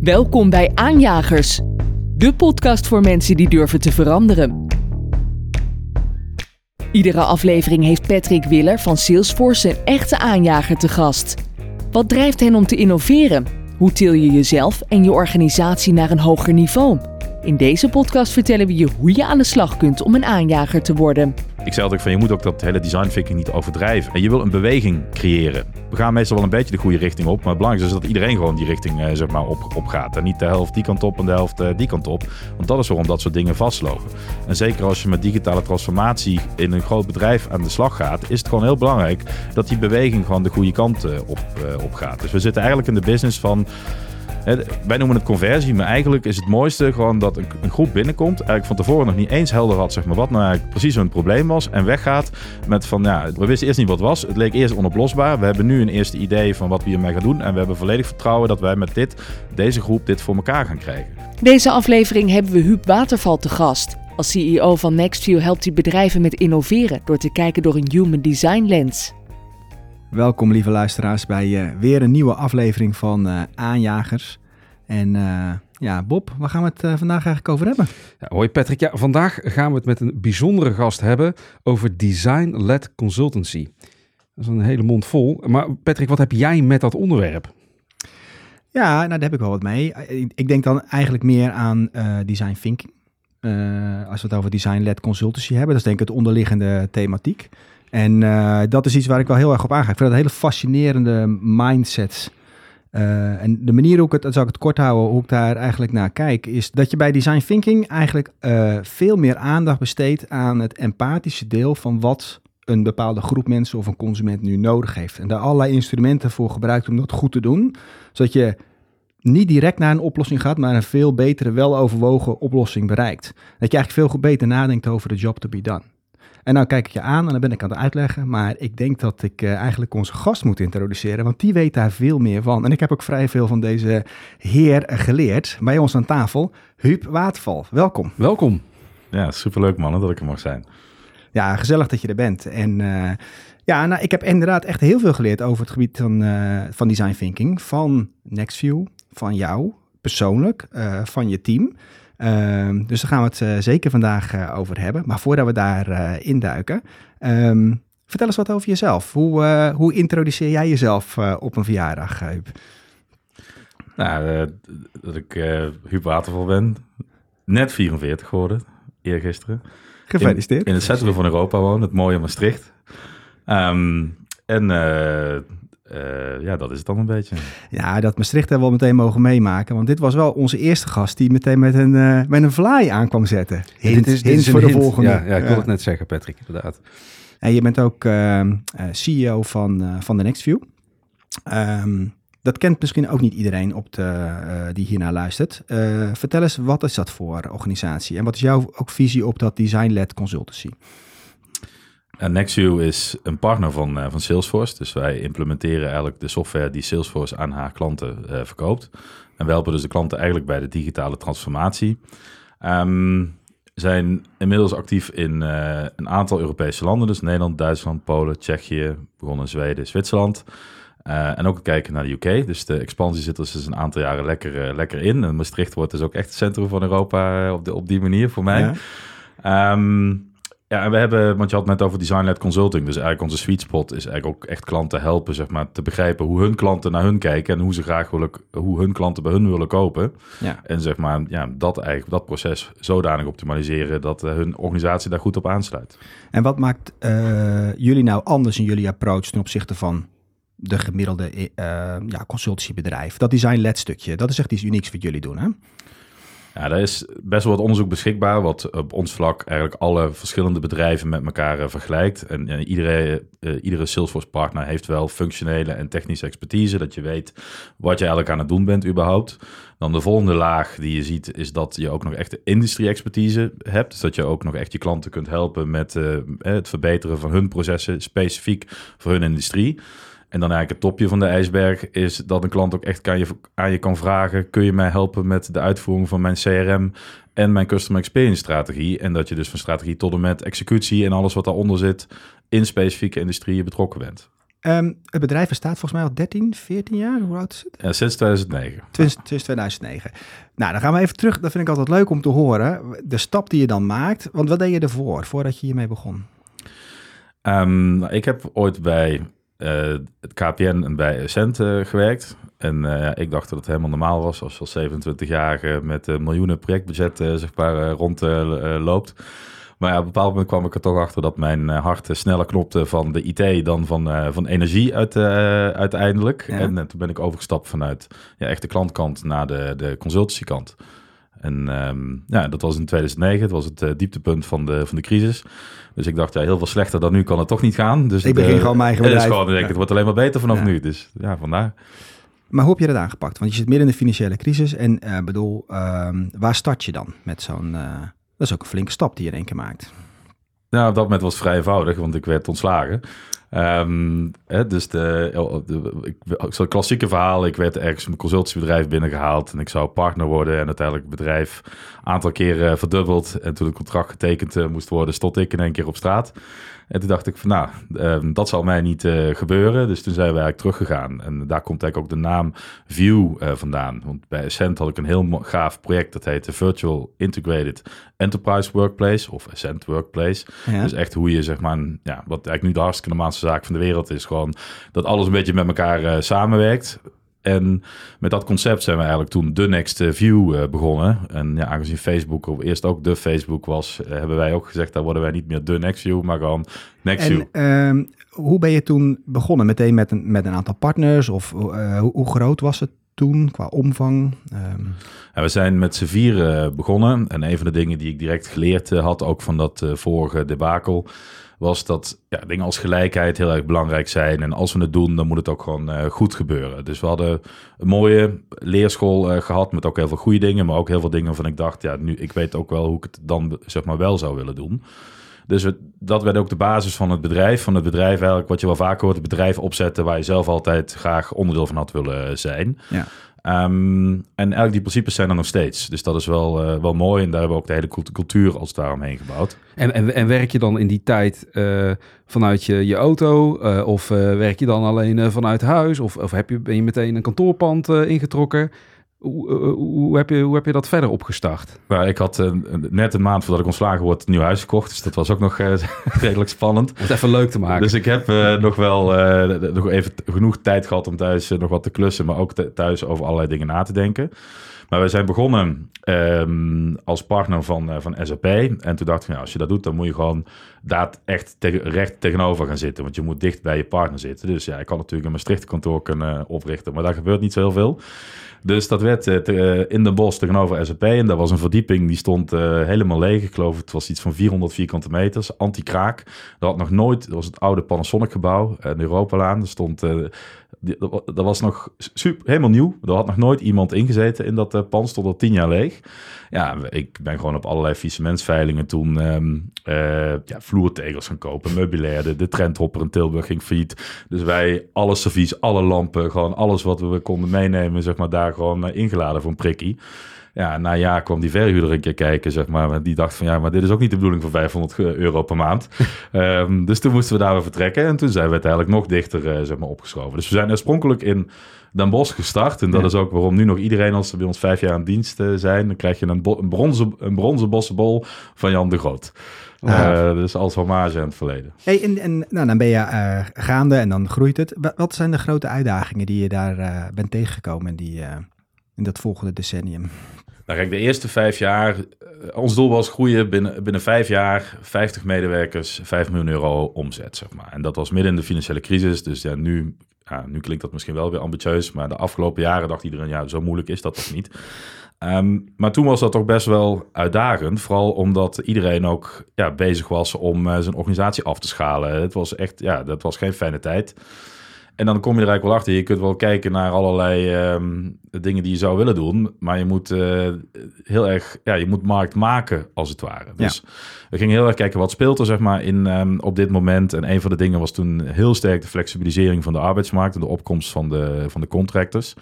Welkom bij Aanjagers, de podcast voor mensen die durven te veranderen. Iedere aflevering heeft Patrick Willer van Salesforce een echte aanjager te gast. Wat drijft hen om te innoveren? Hoe til je jezelf en je organisatie naar een hoger niveau? In deze podcast vertellen we je hoe je aan de slag kunt om een aanjager te worden. Ik zei altijd van je moet ook dat hele design thinking niet overdrijven. En je wil een beweging creëren. We gaan meestal wel een beetje de goede richting op. Maar het belangrijkste is dat iedereen gewoon die richting eh, zeg maar op, op gaat. En niet de helft die kant op en de helft eh, die kant op. Want dat is waarom dat soort dingen vastlopen. En zeker als je met digitale transformatie in een groot bedrijf aan de slag gaat, is het gewoon heel belangrijk dat die beweging gewoon de goede kant eh, op, eh, op gaat. Dus we zitten eigenlijk in de business van wij noemen het conversie, maar eigenlijk is het mooiste gewoon dat een, groep binnenkomt. Eigenlijk van tevoren nog niet eens helder had zeg maar, wat nou eigenlijk precies hun probleem was. En weggaat met van ja, we wisten eerst niet wat het was. Het leek eerst onoplosbaar. We hebben nu een eerste idee van wat we hiermee gaan doen. En we hebben volledig vertrouwen dat wij met dit, deze groep dit voor elkaar gaan krijgen. Deze aflevering hebben we Huub Waterval te gast. Als CEO van Nextview helpt hij bedrijven met innoveren door te kijken door een human design lens. Welkom lieve luisteraars bij uh, weer een nieuwe aflevering van uh, Aanjagers. En uh, ja, Bob, waar gaan we het vandaag eigenlijk over hebben? Ja, hoi Patrick, ja, vandaag gaan we het met een bijzondere gast hebben over design-led consultancy. Dat is een hele mond vol. Maar Patrick, wat heb jij met dat onderwerp? Ja, nou daar heb ik wel wat mee. Ik denk dan eigenlijk meer aan design thinking. als we het over design-led consultancy hebben, dat is denk ik het onderliggende thematiek. En uh, dat is iets waar ik wel heel erg op aanga. Ik vind dat hele fascinerende mindsets. Uh, en de manier hoe ik het, zal ik het kort houden, hoe ik daar eigenlijk naar kijk, is dat je bij design thinking eigenlijk uh, veel meer aandacht besteedt aan het empathische deel van wat een bepaalde groep mensen of een consument nu nodig heeft. En daar allerlei instrumenten voor gebruikt om dat goed te doen, zodat je niet direct naar een oplossing gaat, maar een veel betere, weloverwogen oplossing bereikt. Dat je eigenlijk veel beter nadenkt over de job to be done. En nou kijk ik je aan en dan ben ik aan het uitleggen. Maar ik denk dat ik uh, eigenlijk onze gast moet introduceren, want die weet daar veel meer van. En ik heb ook vrij veel van deze heer geleerd. Bij ons aan tafel, Huub Waterval. Welkom. Welkom. Ja, superleuk man dat ik er mag zijn. Ja, gezellig dat je er bent. En uh, ja, nou, ik heb inderdaad echt heel veel geleerd over het gebied van, uh, van design thinking. Van Nextview, van jou persoonlijk, van je team. Um, dus daar gaan we het uh, zeker vandaag uh, over hebben. Maar voordat we daar uh, induiken, um, vertel eens wat over jezelf. Hoe, hoe introduceer jij jezelf op een verjaardag, Huub? Nou, dat ik Huub Waterval ben. Net 44 geworden, eergisteren. Gefeliciteerd. In, in het centrum van Europa woon, het mooie Maastricht. Um, en uh, ja, dat is het dan een beetje. Ja, dat Maastricht hebben we wel meteen mogen meemaken. Want dit was wel onze eerste gast die meteen met een, uh, met een vlaai aan kwam zetten. Hint, dit is, dit is voor de volgende. Ja, ja ik wil het net zeggen, Patrick, inderdaad. En je bent ook uh, CEO van, van de Nextview. Um, dat kent misschien ook niet iedereen op de, die hiernaar luistert. vertel eens, wat is dat voor organisatie? En wat is jouw ook visie op dat design-led consultancy? En Nextview is een partner van, uh, van Salesforce. Dus wij implementeren eigenlijk de software die Salesforce aan haar klanten uh, verkoopt. En we helpen dus de klanten eigenlijk bij de digitale transformatie. Um, zijn inmiddels actief in uh, een aantal Europese landen. Dus Nederland, Duitsland, Polen, Tsjechië, begonnen in Zweden, Zwitserland. en ook kijken naar de UK. Dus de expansie zit er dus een aantal jaren lekker, lekker in. En Maastricht wordt dus ook echt het centrum van Europa op, de, op die manier voor mij. Ja. Um, ja, en we hebben, want je had net over design-led consulting. Dus eigenlijk onze sweet spot is eigenlijk ook echt klanten helpen, zeg maar, te begrijpen hoe hun klanten naar hun kijken en hoe ze graag willen, hoe hun klanten bij hun willen kopen. Ja. En zeg maar, ja, dat eigenlijk, dat proces zodanig optimaliseren dat uh, hun organisatie daar goed op aansluit. En wat maakt uh, jullie nou anders in jullie approach ten opzichte van de gemiddelde uh, ja, consultancybedrijf? Dat design-led stukje, dat is echt iets unieks wat jullie doen, hè? Ja, er is best wel wat onderzoek beschikbaar, wat op ons vlak eigenlijk alle verschillende bedrijven met elkaar uh, vergelijkt. En uh, iedere, uh, iedere Salesforce-partner heeft wel functionele en technische expertise, dat je weet wat je eigenlijk aan het doen bent überhaupt. Dan de volgende laag die je ziet, is dat je ook nog echt de industrie-expertise hebt. Dus dat je ook nog echt je klanten kunt helpen met het verbeteren van hun processen, specifiek voor hun industrie. En dan eigenlijk het topje van de ijsberg is dat een klant ook echt kan je, aan je kan vragen: kun je mij helpen met de uitvoering van mijn CRM en mijn customer experience strategie? En dat je dus van strategie tot en met executie en alles wat daaronder zit in specifieke industrieën betrokken bent. Ehm, het bedrijf bestaat volgens mij al 13, 14 jaar. Hoe oud is het? Ja, sinds 2009. Sinds, sinds 2009. Nou, dan gaan we even terug. Dat vind ik altijd leuk om te horen. De stap die je dan maakt. Want wat deed je ervoor, voordat je hiermee begon? Ehm, ik heb ooit bij het KPN en bij Essent eh, gewerkt. En eh, ik dacht dat het helemaal normaal was als je als 27-jarige met miljoenen projectbudget zeg maar, rondloopt. Maar ja, op een bepaald moment kwam ik er toch achter dat mijn hart sneller knopte van de IT dan van, van energie uit, uiteindelijk. Ja. En toen ben ik overgestapt vanuit ja, echt de klantkant naar de, de consultancykant. En ehm, ja, dat was in 2009. Het was het uh, dieptepunt van de, van de crisis. Dus ik dacht, ja, heel veel slechter dan nu kan het toch niet gaan. Dus ik begin de, gewoon mijn eigen het is bedrijf. gewoon, denk ik, het wordt alleen maar beter vanaf Ja. nu. Dus ja, vandaar. Maar hoe heb je dat aangepakt? Want je zit midden in de financiële crisis. En eh bedoel, ehm, waar start je dan met zo'n... eh, dat is ook een flinke stap die je in één keer maakt. Nou, op dat moment was het vrij eenvoudig, want ik werd ontslagen. Ehm, hè, dus de, de, ik, zo'n klassieke verhaal, ik werd ergens een consultancybedrijf binnengehaald en ik zou partner worden en uiteindelijk het bedrijf een aantal keren verdubbeld. En toen het contract getekend eh, moest worden, stond ik in één keer op straat. En toen dacht ik van nou, ehm, dat zal mij niet eh, gebeuren. Dus toen zijn we eigenlijk teruggegaan. En daar komt eigenlijk ook de naam View eh, vandaan. Want bij Ascent had ik een heel gaaf project. Dat heette Virtual Integrated Enterprise Workplace. Of Ascent Workplace. Ja. Dus echt hoe je zeg maar, ja, wat eigenlijk nu de hartstikke normaalste zaak van de wereld is. Gewoon dat alles een beetje met elkaar eh, samenwerkt. En met dat concept zijn we eigenlijk toen de Next View eh, begonnen. En ja, aangezien Facebook op eerst ook de Facebook was, eh, hebben wij ook gezegd, daar worden wij niet meer de Next View, maar gewoon Next View. En ehm, hoe ben je toen begonnen? Meteen met een, met een aantal partners? Of eh, hoe, hoe groot was het toen qua omvang? Ehm, Ja, we zijn met z'n vieren begonnen. En een van de dingen die ik direct geleerd had, ook van dat vorige debakel, was dat ja, dingen als gelijkheid heel erg belangrijk zijn. En als we het doen, dan moet het ook gewoon eh, goed gebeuren. Dus we hadden een mooie leerschool eh, gehad met ook heel veel goede dingen, maar ook heel veel dingen waarvan ik dacht, ja, nu, ik weet ook wel hoe ik het dan zeg maar wel zou willen doen. Dus dat werd ook de basis van het bedrijf. Van het bedrijf eigenlijk, wat je wel vaker hoort, het bedrijf opzetten waar je zelf altijd graag onderdeel van had willen zijn. ja. Ehm, en eigenlijk die principes zijn er nog steeds. Dus dat is wel, eh, wel mooi. En daar hebben we ook de hele cult- cultuur als het ware omheen gebouwd. En, en, en werk je dan in die tijd eh, vanuit je, je auto? eh, of werk je dan alleen vanuit huis? Of, of heb je, ben je meteen een kantoorpand ingetrokken? Hoe, eh, hoe, heb je, hoe heb je dat verder opgestart? Maar ik had eh, net een maand voordat ik ontslagen word een nieuw huis gekocht. Dus dat was ook nog eh, redelijk spannend. Om het even leuk te maken. Dus ik heb eh, nog wel eh, nog even genoeg tijd gehad om thuis eh, nog wat te klussen. Maar ook th- thuis over allerlei dingen na te denken. Maar we zijn begonnen ehm, als partner van, eh, van SAP. En toen dacht ik, nou, als je dat doet, dan moet je gewoon daar echt recht tegenover gaan zitten. Want je moet dicht bij je partner zitten. Dus ja, ik kan natuurlijk een Maastricht kantoor kunnen oprichten. Maar daar gebeurt niet zo heel veel. Dus dat werd eh, eh, in Den Bosch tegenover SAP. En daar was een verdieping die stond eh, helemaal leeg. Ik geloof het was iets van 400 vierkante meters. Anti-kraak. Dat had nog nooit... Dat was het oude Panasonic gebouw. eh, de Europalaan. Er stond... eh, dat wa- dat was nog super, helemaal nieuw. Er had nog nooit iemand ingezeten in dat eh, pand. Stond al tien jaar leeg. Ja, ik ben gewoon op allerlei faillissementsveilingen toen ehm, eh, ja, vloertegels gaan kopen, meubilair. De, trendhopper in Tilburg ging failliet. Dus wij alle servies, alle lampen, gewoon alles wat we konden meenemen, zeg maar, daar gewoon eh, ingeladen voor een prikkie. Ja, na een jaar kwam die verhuurder een keer kijken, zeg maar. En Die dacht van, ja, maar dit is ook niet de bedoeling voor 500 euro per maand. Ehm, dus toen moesten we daar weer vertrekken. En toen zijn we uiteindelijk nog dichter, eh, zeg maar, opgeschoven. Dus we zijn oorspronkelijk in Den Bosch gestart. En dat Ja. is ook waarom nu nog iedereen, als ze bij ons vijf jaar aan dienst eh, zijn, dan krijg je een, een, bronzen, een bronzen bossenbol van Jan de Groot. Eh, dus als hommage aan het verleden. Hey, en, en nou, dan ben je gaande en dan groeit het. Wa- Wat zijn de grote uitdagingen die je daar bent tegengekomen die, in dat volgende decennium? Nou kijk, de eerste vijf jaar, eh, ons doel was groeien binnen, binnen vijf jaar, 50 medewerkers, 5 miljoen euro omzet, zeg maar. En dat was midden in de financiële crisis, dus ja, nu, ja, nu klinkt dat misschien wel weer ambitieus, maar de afgelopen jaren dacht iedereen, ja, zo moeilijk is dat toch niet. Ehm, maar toen was dat toch best wel uitdagend, vooral omdat iedereen ook ja, bezig was om eh, zijn organisatie af te schalen. Het was echt, ja, dat was geen fijne tijd. En dan kom je er eigenlijk wel achter. Je kunt wel kijken naar allerlei ehm, dingen die je zou willen doen. Maar je moet eh, heel erg, ja, je moet markt maken als het ware. Dus we gingen heel erg kijken wat speelt er zeg maar in, ehm, op dit moment. En een van de dingen was toen heel sterk de flexibilisering van de arbeidsmarkt. En de opkomst van de, van de contractors.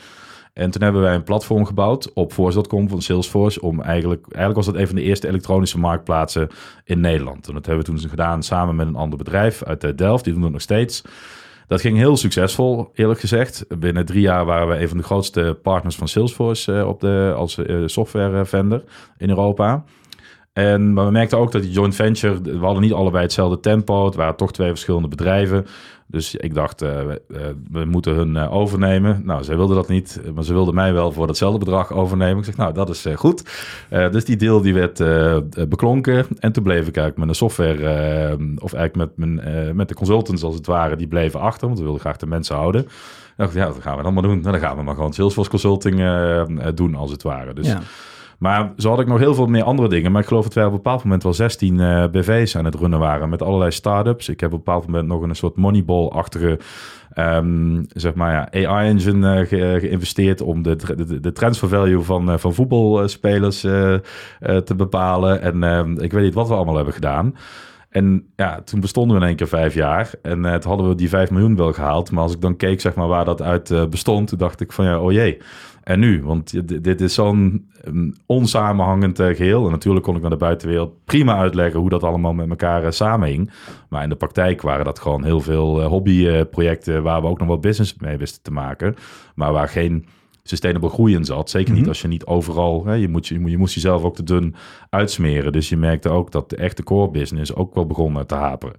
En toen hebben wij een platform gebouwd op Force.com van Salesforce. Om eigenlijk, eigenlijk was dat een van de eerste elektronische marktplaatsen in Nederland. En dat hebben we toen gedaan samen met een ander bedrijf uit eh, Delft. Die doen dat nog steeds. Dat ging heel succesvol, eerlijk gezegd. Binnen drie jaar waren we een van de grootste partners van Salesforce uh, op de, als uh, software vendor in Europa. En maar we merkten ook dat die joint venture, we hadden niet allebei hetzelfde tempo. Het waren toch twee verschillende bedrijven. Dus ik dacht, we, uh, we, moeten hun uh, overnemen. Nou, zij wilden dat niet, maar ze wilden mij wel voor datzelfde bedrag overnemen. Ik zeg, nou, dat is goed. dus die deal die werd beklonken. En toen bleef ik eigenlijk met een software, of eigenlijk met, mijn, met de consultants als het ware, die bleven achter. Want we wilden graag de mensen houden. Ik dacht, ja, dat gaan we dan maar doen. Nou, dan gaan we maar gewoon Salesforce consulting doen als het ware. Dus... Maar zo had ik nog heel veel meer andere dingen. Maar ik geloof dat wij op een bepaald moment wel 16 uh, BV's aan het runnen waren. Met allerlei start-ups. Ik heb op een bepaald moment nog een soort moneyball-achtige um, zeg maar, ja, AI-engine ge geïnvesteerd. Om de, de, de transfer value van, uh, van voetbalspelers te bepalen. En ehm, ik weet niet wat we allemaal hebben gedaan. En ja, toen bestonden we in één keer vijf jaar. En toen hadden we die vijf miljoen wel gehaald. Maar als ik dan keek zeg maar, waar dat uit bestond, toen dacht ik van ja, oh jee. En nu? Want dit is zo'n onsamenhangend uh, geheel. En natuurlijk kon ik naar de buitenwereld prima uitleggen hoe dat allemaal met elkaar uh, samenhing. Maar in de praktijk waren dat gewoon heel veel uh, hobbyprojecten waar we ook nog wat business mee wisten te maken. Maar waar geen sustainable groei in zat. Zeker niet mhm. als je niet overal, hè, je, moet, je, je moest jezelf ook te dun uitsmeren. Dus je merkte ook dat de echte core business ook wel begon te haperen.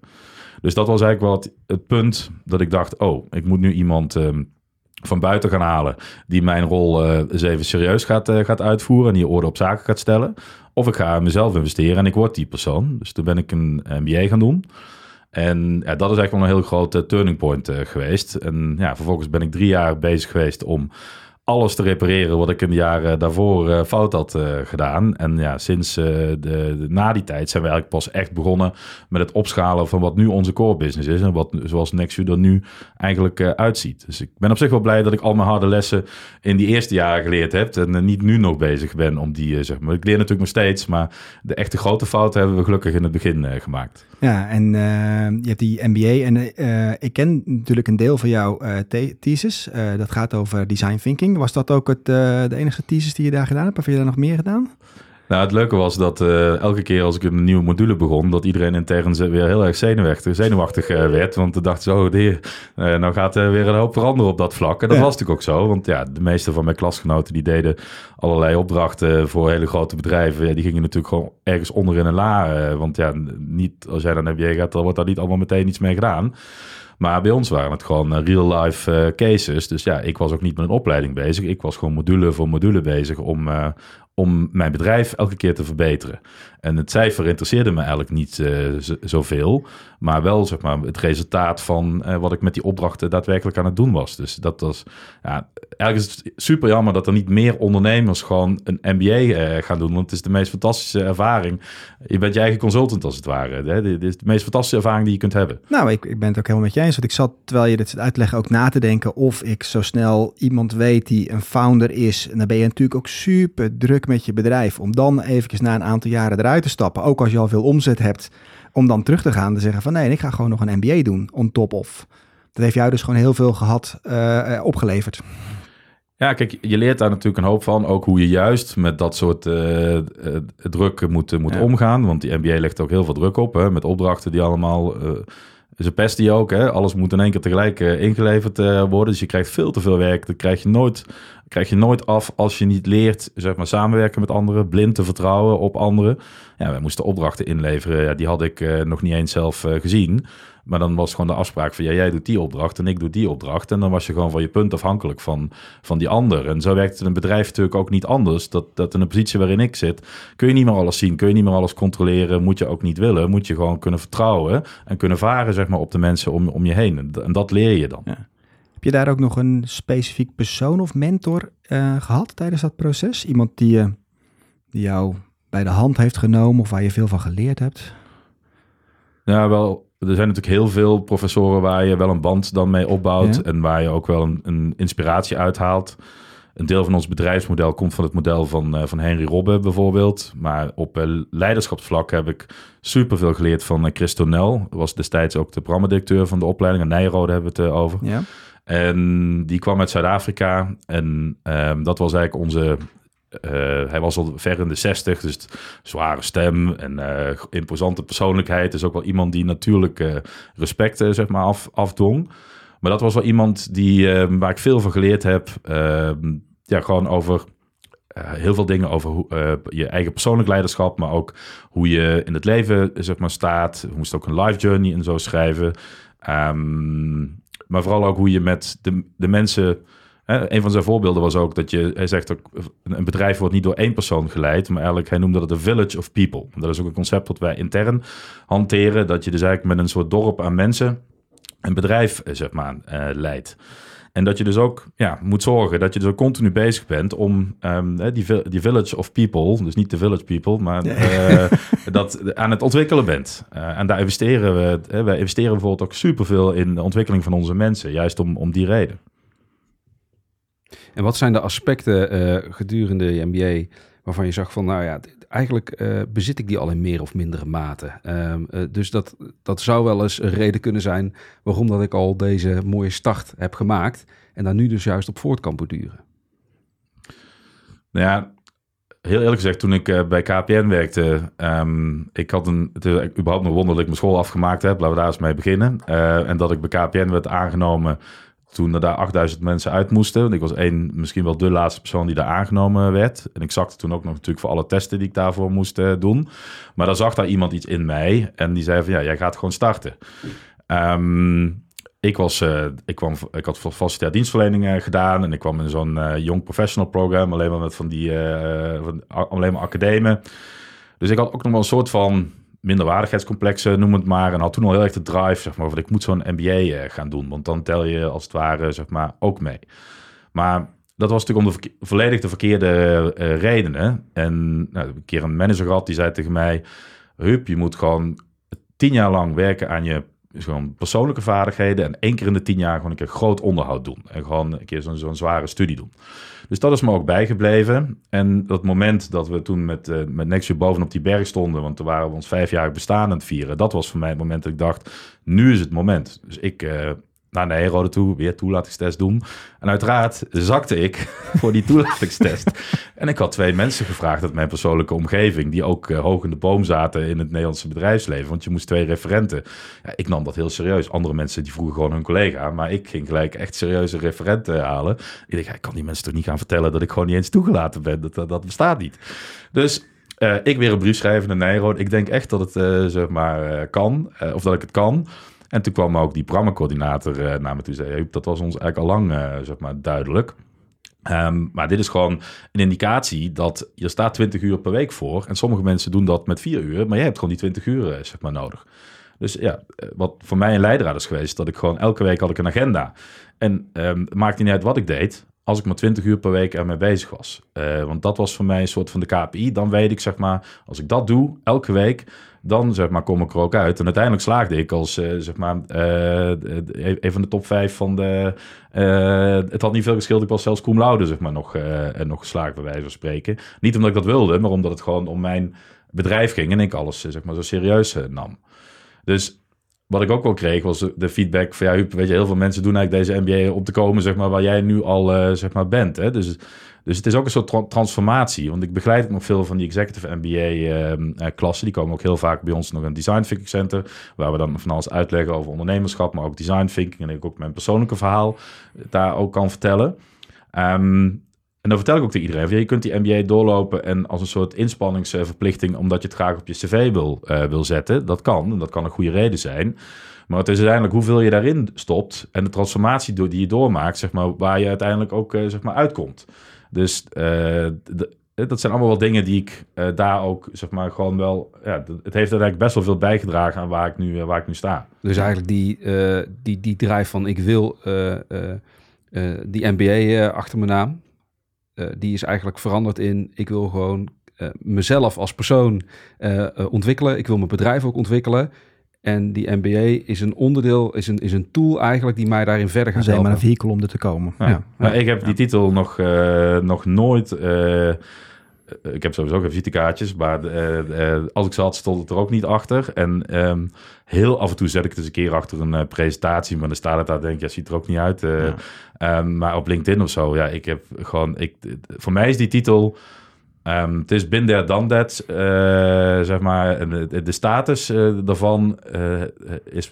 Dus dat was eigenlijk wel het, het punt dat ik dacht, oh, ik moet nu iemand... Um, van buiten gaan halen. Die mijn rol uh, eens even serieus gaat, uh, gaat uitvoeren. En die orde op zaken gaat stellen. Of ik ga mezelf investeren en ik word die persoon. Dus toen ben ik een MBA gaan doen. En ja, dat is eigenlijk wel een heel grote turning point uh, geweest. En ja, vervolgens ben ik drie jaar bezig geweest om alles te repareren wat ik in de jaren daarvoor uh, fout had uh, gedaan. En ja, sinds de, de, na die tijd zijn we eigenlijk pas echt begonnen met het opschalen van wat nu onze core business is. En wat zoals Nexu er nu eigenlijk uitziet. Dus ik ben op zich wel blij dat ik al mijn harde lessen in die eerste jaren geleerd heb. En niet nu nog bezig ben om die, zeg maar. Ik leer natuurlijk nog steeds, maar de echte grote fouten hebben we gelukkig in het begin gemaakt. Ja, en je hebt die MBA. En ik ken natuurlijk een deel van jouw thesis. dat gaat over design thinking. Was dat ook het, uh, de enige thesis die je daar gedaan hebt? Of heb je daar nog meer gedaan? Nou, het leuke was dat uh, elke keer als ik een nieuwe module begon, dat iedereen intern weer heel erg zenuwachtig, zenuwachtig uh, werd. Want dan dachten ze, oh, de, uh, nou gaat er weer een hoop veranderen op dat vlak. En dat was natuurlijk ook zo. Want ja, de meeste van mijn klasgenoten die deden allerlei opdrachten voor hele grote bedrijven. Ja, die gingen natuurlijk gewoon ergens onder in een la. want ja, niet, als jij dan MBA gaat, dan wordt daar niet allemaal meteen iets mee gedaan. Maar bij ons waren het gewoon eh, real-life uh, cases. Dus ja, ik was ook niet met een opleiding bezig. Ik was gewoon module voor module bezig om, uh, om mijn bedrijf elke keer te verbeteren. En het cijfer interesseerde me eigenlijk niet uh, zoveel, maar wel zeg maar, het resultaat van uh, wat ik met die opdrachten daadwerkelijk aan het doen was. Dus dat was, ja, eigenlijk super jammer dat er niet meer ondernemers gewoon een MBA eh, gaan doen, want het is de meest fantastische ervaring. Je bent je eigen consultant als het ware. Dit is de meest fantastische ervaring die je kunt hebben. Nou, ik, ik ben het ook helemaal met je eens, want ik zat, terwijl je dit zit uitleggen, ook na te denken of ik zo snel iemand weet die een founder is. En dan ben je natuurlijk ook super druk met je bedrijf, om dan eventjes na een aantal jaren eruit te stappen, ook als je al veel omzet hebt, om dan terug te gaan en zeggen van nee, ik ga gewoon nog een MBA doen on top of. Dat heeft jou dus gewoon heel veel gehad, uh, opgeleverd. Ja, kijk, je leert daar natuurlijk een hoop van. Ook hoe je juist met dat soort uh, druk moet, moet omgaan. Want die MBA legt ook heel veel druk op. Hè, met opdrachten die allemaal... Uh, ze pesten die ook. Hè? Alles moet in één keer tegelijk ingeleverd worden. Dus je krijgt veel te veel werk. Dat krijg je nooit krijg je nooit af als je niet leert zeg maar, samenwerken met anderen, blind te vertrouwen op anderen. Ja, wij moesten opdrachten inleveren. Ja, die had ik uh, nog niet eens zelf gezien. Maar dan was gewoon de afspraak van ja, jij doet die opdracht en ik doe die opdracht. En dan was je gewoon van je punt afhankelijk van, van die ander. En zo werkt het in een bedrijf natuurlijk ook niet anders. Dat, dat in een positie waarin ik zit, kun je niet meer alles zien, kun je niet meer alles controleren. Moet je ook niet willen. Moet je gewoon kunnen vertrouwen en kunnen varen zeg maar, op de mensen om, om je heen. En dat leer je dan. Ja. Heb je daar ook nog een specifiek persoon of mentor uh, gehad tijdens dat proces? Iemand die, uh, die jou bij de hand heeft genomen of waar je veel van geleerd hebt? Ja, wel. Er zijn natuurlijk heel veel professoren waar je wel een band dan mee opbouwt en waar je ook wel een, een, inspiratie uithaalt. Een deel van ons bedrijfsmodel komt van het model van, uh, van Henry Robbe bijvoorbeeld. Maar op uh, leiderschapsvlak heb ik superveel geleerd van uh, Chris Tonel. Was destijds ook de programmadirecteur van de opleiding. En Nijrode hebben we het over. Ja. En die kwam uit Zuid-Afrika. En um, dat was eigenlijk onze. Uh, hij was al ver in de 60, dus zware stem en uh, imposante persoonlijkheid. Dus ook wel iemand die natuurlijk uh, respect zeg maar af, afdwong. Maar dat was wel iemand die, eh, waar ik veel van geleerd heb. Uh, ja, gewoon over heel veel dingen over hoe, je eigen persoonlijk leiderschap, maar ook hoe je in het leven zeg maar, staat. Je moest ook een life journey en zo schrijven. Um, maar vooral ook hoe je met de, de mensen. Hè, een van zijn voorbeelden was ook dat je, hij zegt ook, een bedrijf wordt niet door één persoon geleid, maar eigenlijk, hij noemde dat een village of people. Dat is ook een concept dat wij intern hanteren, dat je dus eigenlijk met een soort dorp aan mensen een bedrijf, zeg maar, uh, leidt. En dat je dus ook ja, moet zorgen dat je dus ook continu bezig bent om um, die, die village of people, dus niet de village people, maar uh, dat aan het ontwikkelen bent. Uh, en daar investeren we, wij investeren bijvoorbeeld ook superveel in de ontwikkeling van onze mensen, juist om, om die reden. En wat zijn de aspecten gedurende je MBA waarvan je zag van, nou ja, eigenlijk uh, bezit ik die al in meer of mindere mate. Um, uh, dus dat, dat zou wel eens een reden kunnen zijn waarom dat ik al deze mooie start heb gemaakt en daar nu dus juist op voort kan borduren. Nou ja, heel eerlijk gezegd, toen ik bij KPN werkte, um, ik had een, het überhaupt nog wonder dat ik mijn school afgemaakt heb, laten we daar eens mee beginnen. en dat ik bij KPN werd aangenomen toen er daar 8000 mensen uit moesten. Want ik was één, misschien wel de laatste persoon die daar aangenomen werd. En ik zakte toen ook nog natuurlijk voor alle testen die ik daarvoor moest uh, doen. Maar dan zag daar iemand iets in mij en die zei van ja, jij gaat gewoon starten. Um, ik, was, uh, ik, kwam, ik had facilitair dienstverlening uh, gedaan en ik kwam in zo'n Young Professional Program, alleen maar met van die, van, alleen maar academen. Dus ik had ook nog wel een soort van minderwaardigheidscomplexen, noem het maar. En had toen al heel erg de drive, zeg maar, van ik moet zo'n MBA uh, gaan doen. Want dan tel je als het ware, zeg maar, ook mee. Maar dat was natuurlijk om de volledig de verkeerde uh, redenen. En nou, een keer een manager gehad, die zei tegen mij... Hup, je moet gewoon tien jaar lang werken aan je gewoon persoonlijke vaardigheden. En één keer in de tien jaar gewoon een keer groot onderhoud doen. En gewoon een keer zo'n zware studie doen. Dus dat is me ook bijgebleven. En dat moment dat we toen met, uh, met bovenop die berg stonden, want toen waren we ons vijfjarig bestaan aan het vieren, dat was voor mij het moment dat ik dacht, nu is het moment. Dus ik uh, naar de Aero toe, weer toelatingstest doen. En uiteraard zakte ik voor die toelatingstest. en ik had twee mensen gevraagd uit mijn persoonlijke omgeving, die ook uh, hoog in de boom zaten in het Nederlandse bedrijfsleven. Want je moest twee referenten. Ja, ik nam dat heel serieus. Andere mensen die vroegen gewoon hun collega. Maar ik ging gelijk echt serieuze referenten halen. Ik dacht, ja, ik kan die mensen toch niet gaan vertellen dat ik gewoon niet eens toegelaten ben. Dat, dat, dat bestaat niet. Dus uh, ik weer een brief schrijven naar Nijro. Ik denk echt dat het uh, zeg maar kan. of dat ik het kan. En toen kwam ook die programmacoördinator uh, naar me toe zei, dat was ons eigenlijk al lang uh, zeg maar, duidelijk. Um, maar dit is gewoon een indicatie dat je staat 20 uur per week voor. En sommige mensen doen dat met 4 uur, maar jij hebt gewoon die 20 uur uh, zeg maar, nodig. Dus ja, wat voor mij een leidraad is geweest, dat ik gewoon elke week had ik een agenda. En um, het maakte niet uit wat ik deed, als ik maar 20 uur per week ermee bezig was. Want dat was voor mij een soort van de KPI. Dan weet ik, zeg maar, als ik dat doe, elke week, dan zeg maar, kom ik er ook uit. En uiteindelijk slaagde ik als uh, zeg maar, uh, een van de top 5 van de. het had niet veel geschild. Ik was zelfs cum zeg maar, nog, nog geslaagd, bij wijze van spreken. Niet omdat ik dat wilde, maar omdat het gewoon om mijn bedrijf ging en ik alles zeg maar, zo serieus nam. Dus wat ik ook wel kreeg was de feedback van ja, weet je, heel veel mensen doen eigenlijk deze MBA om te komen, zeg maar, waar jij nu al zeg maar bent. Hè? Dus, dus het is ook een soort tra transformatie. Want ik begeleid ook nog veel van die executive MBA-klassen. Ehm, uh, die komen ook heel vaak bij ons nog een design thinking center, waar we dan van alles uitleggen over ondernemerschap, maar ook design thinking en ik ook mijn persoonlijke verhaal daar ook kan vertellen. Um, en dan vertel ik ook tegen iedereen: je kunt die MBA doorlopen en als een soort inspanningsverplichting, omdat je het graag op je cv wil, uh, wil zetten. Dat kan, en dat kan een goede reden zijn. Maar het is uiteindelijk hoeveel je daarin stopt en de transformatie die je doormaakt, zeg maar, waar je uiteindelijk ook zeg maar, uitkomt. Dus uh, dat zijn allemaal wel dingen die ik uh, daar ook, zeg maar, gewoon wel... Ja, het heeft eigenlijk best wel veel bijgedragen aan waar ik nu, waar ik nu sta. Dus eigenlijk die, die, die drijf van ik wil die MBA achter mijn naam, uh, die is eigenlijk veranderd in ik wil gewoon uh, mezelf als persoon uh, ontwikkelen. Ik wil mijn bedrijf ook ontwikkelen. En die MBA is een onderdeel, is een, is een tool eigenlijk die mij daarin verder gaat helpen. maar een vehikel om er te komen. Ja. ja. Maar ik heb die titel nog, nog nooit ik heb sowieso geen visitekaartjes, maar uh, uh, als ik zat, stond het er ook niet achter. En um, heel af en toe zet ik het eens een keer achter een uh, presentatie, maar dan staat het daar, denk je, ja, ziet er ook niet uit. Ja. Um, maar op LinkedIn of zo, ja, ik heb gewoon, ik, voor mij is die titel Ehm, het is binnen dan dat, uh, zeg maar, de, de status uh, daarvan uh, is,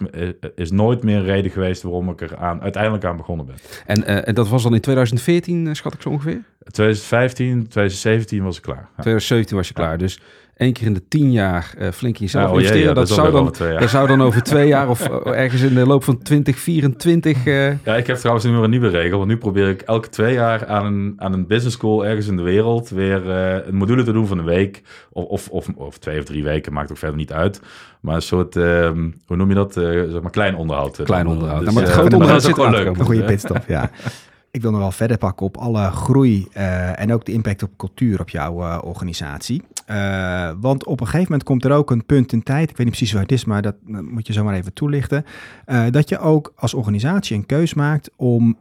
is nooit meer een reden geweest waarom ik er aan, uiteindelijk aan begonnen ben. En, en dat was dan in 2014, schat ik zo ongeveer? 2015, 2017 was ik klaar. Ja. 2017 was je klaar, dus één keer in de tien jaar uh, flink in jezelf oh, investeren. ja, dat, dat, zou dan, jaar. dat zou dan over twee jaar of uh, ergens in de loop van 2024... Uh... Ja, ik heb trouwens nu weer een nieuwe regel. Want nu probeer ik elke twee jaar aan een, aan een business school ergens in de wereld weer een module te doen van een week. Of, of, of, of, twee of drie weken, maakt ook verder niet uit. Maar een soort, hoe noem je dat? zeg maar klein onderhoud. Klein onderhoud. Dus, maar het groot onderhoud is ook zit wel leuk. Een goede pitstop, ja. Ik wil nog wel verder pakken op alle groei uh, en ook de impact op cultuur op jouw uh, organisatie. Uh, want op een gegeven moment komt er ook een punt in tijd, ik weet niet precies waar het is, maar dat moet je zomaar even toelichten. dat je ook als organisatie een keus maakt om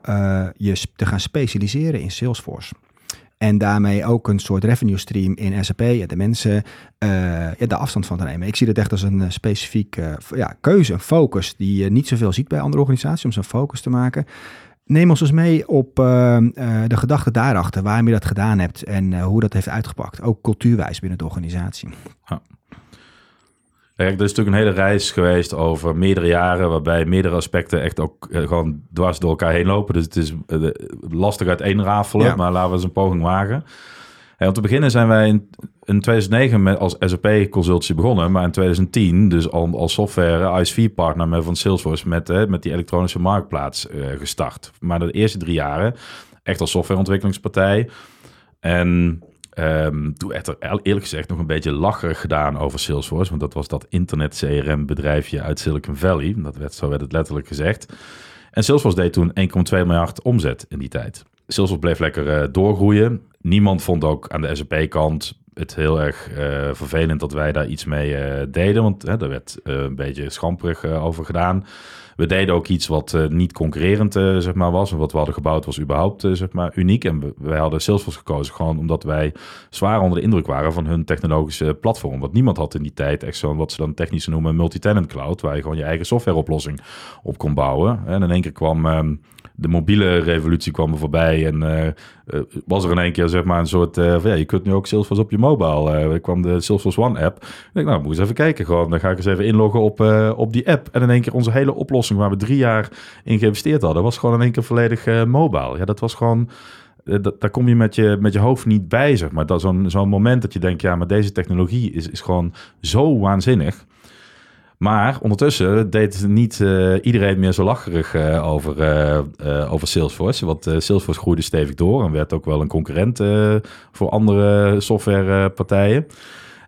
je te gaan specialiseren in Salesforce. En daarmee ook een soort revenue stream in SAP, ja, de mensen, ja, de afstand van te nemen. Ik zie dat echt als een specifiek ja, keuze, een focus die je niet zoveel ziet bij andere organisaties, om zo'n focus te maken. Neem ons eens mee op uh, uh, de gedachte daarachter, waarom je dat gedaan hebt en uh, hoe dat heeft uitgepakt. Ook cultuurwijs binnen de organisatie. Ja. Kijk, er is natuurlijk een hele reis geweest over meerdere jaren, waarbij meerdere aspecten echt ook gewoon dwars door elkaar heen lopen. Dus het is lastig uiteenrafelen, ja. maar laten we eens een poging wagen. Hey, om te beginnen zijn wij in, in 2009 met, als SAP-consultie begonnen, maar in 2010 dus al als software ISV-partner van Salesforce met, eh, met die elektronische marktplaats uh, gestart. Maar de eerste drie jaren echt als softwareontwikkelingspartij. En um, toen werd er eerlijk gezegd nog een beetje lacherig gedaan over Salesforce, want dat was dat internet-CRM-bedrijfje uit Silicon Valley. Dat werd, zo werd het letterlijk gezegd. En Salesforce deed toen 1,2 miljard omzet in die tijd. Salesforce bleef lekker uh, doorgroeien. Niemand vond ook aan de SAP-kant het heel erg uh, vervelend dat wij daar iets mee uh, deden. Want hè, daar werd uh, een beetje schamperig over gedaan. We deden ook iets wat niet concurrerend zeg maar, was. Wat we hadden gebouwd was überhaupt zeg maar, uniek. En we, wij hadden Salesforce gekozen gewoon omdat wij zwaar onder de indruk waren van hun technologische platform. Want niemand had in die tijd echt zo'n wat ze dan technisch noemen multi-tenant cloud. Waar je gewoon je eigen softwareoplossing op kon bouwen. En in één keer kwam... Um, de mobiele revolutie kwam er voorbij en was er in één keer zeg maar een soort uh, van ja, je kunt nu ook Salesforce op je mobile. er kwam de Salesforce One app. Ik nou, moet eens even kijken gewoon. Dan ga ik eens even inloggen op, op die app. En in één keer onze hele oplossing waar we drie jaar in geïnvesteerd hadden, was gewoon in één keer volledig mobile. Ja, dat was gewoon daar kom je met, je met je hoofd niet bij, zeg maar. Zo'n zo'n moment dat je denkt, ja, maar deze technologie is, is gewoon zo waanzinnig. Maar ondertussen deed niet uh, iedereen meer zo lacherig uh, over, uh, over Salesforce. Want Salesforce groeide stevig door en werd ook wel een concurrent voor andere softwarepartijen.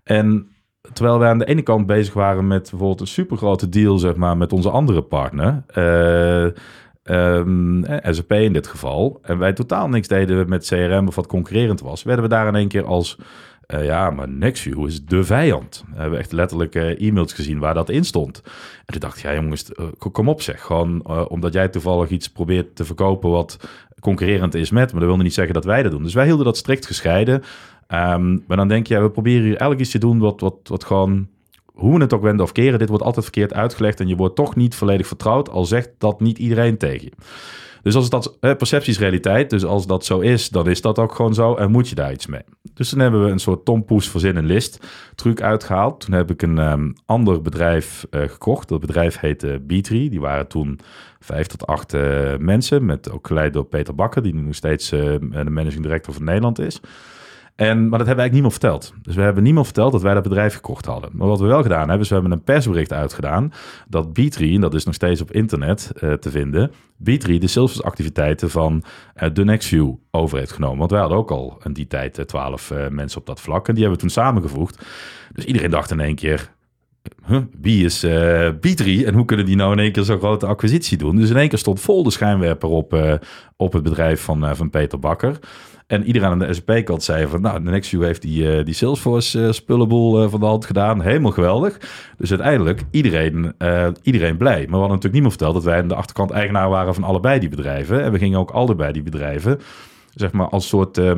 En terwijl wij aan de ene kant bezig waren met bijvoorbeeld een supergrote deal zeg maar, met onze andere partner... Um, SAP in dit geval. En wij totaal niks deden met CRM of wat concurrerend was. Werden we daar in één keer als uh, ja, maar Nextview is de vijand. We hebben echt letterlijk uh, e-mails gezien waar dat in stond. En toen dacht ik, ja jongens, uh, kom op zeg. Gewoon omdat jij toevallig iets probeert te verkopen wat concurrerend is met. Maar dat wilde niet zeggen dat wij dat doen. Dus wij hielden dat strikt gescheiden. Um, maar dan denk je, we proberen hier eigenlijk iets te doen wat, wat, wat gewoon... Hoe we het ook wenden of keren, dit wordt altijd verkeerd uitgelegd en je wordt toch niet volledig vertrouwd, al zegt dat niet iedereen tegen je. Dus als dat eh, perceptie is realiteit, dus als dat zo is, dan is dat ook gewoon zo en moet je daar iets mee. Dus toen hebben we een soort Tom Poes verzin en list truc uitgehaald. Toen heb ik een um, ander bedrijf uh, gekocht. Dat bedrijf heette B3. Die waren toen vijf tot acht uh, mensen, met ook geleid door Peter Bakker, die nu nog steeds uh, de managing director van Nederland is. En, maar dat hebben we eigenlijk niemand verteld. Dus we hebben niemand verteld dat wij dat bedrijf gekocht hadden. Maar wat we wel gedaan hebben, is we hebben een persbericht uitgedaan dat B3, en dat is nog steeds op internet uh, te vinden, B3 de Salesforce-activiteiten van uh, de Nextview over heeft genomen. Want wij hadden ook al in die tijd twaalf uh, mensen op dat vlak en die hebben we toen samengevoegd. Dus iedereen dacht in één keer, wie is uh, B3 en hoe kunnen die nou in één keer zo'n grote acquisitie doen? Dus in één keer stond vol de schijnwerper op, op het bedrijf van, van Peter Bakker. En iedereen aan de SAP-kant zei van, nou, de Nextview heeft die, die Salesforce-spullenboel van de hand gedaan. Helemaal geweldig. Dus uiteindelijk iedereen, iedereen blij. Maar we hadden natuurlijk niemand verteld dat wij aan de achterkant eigenaar waren van allebei die bedrijven. En we gingen ook allebei die bedrijven zeg maar als soort uh,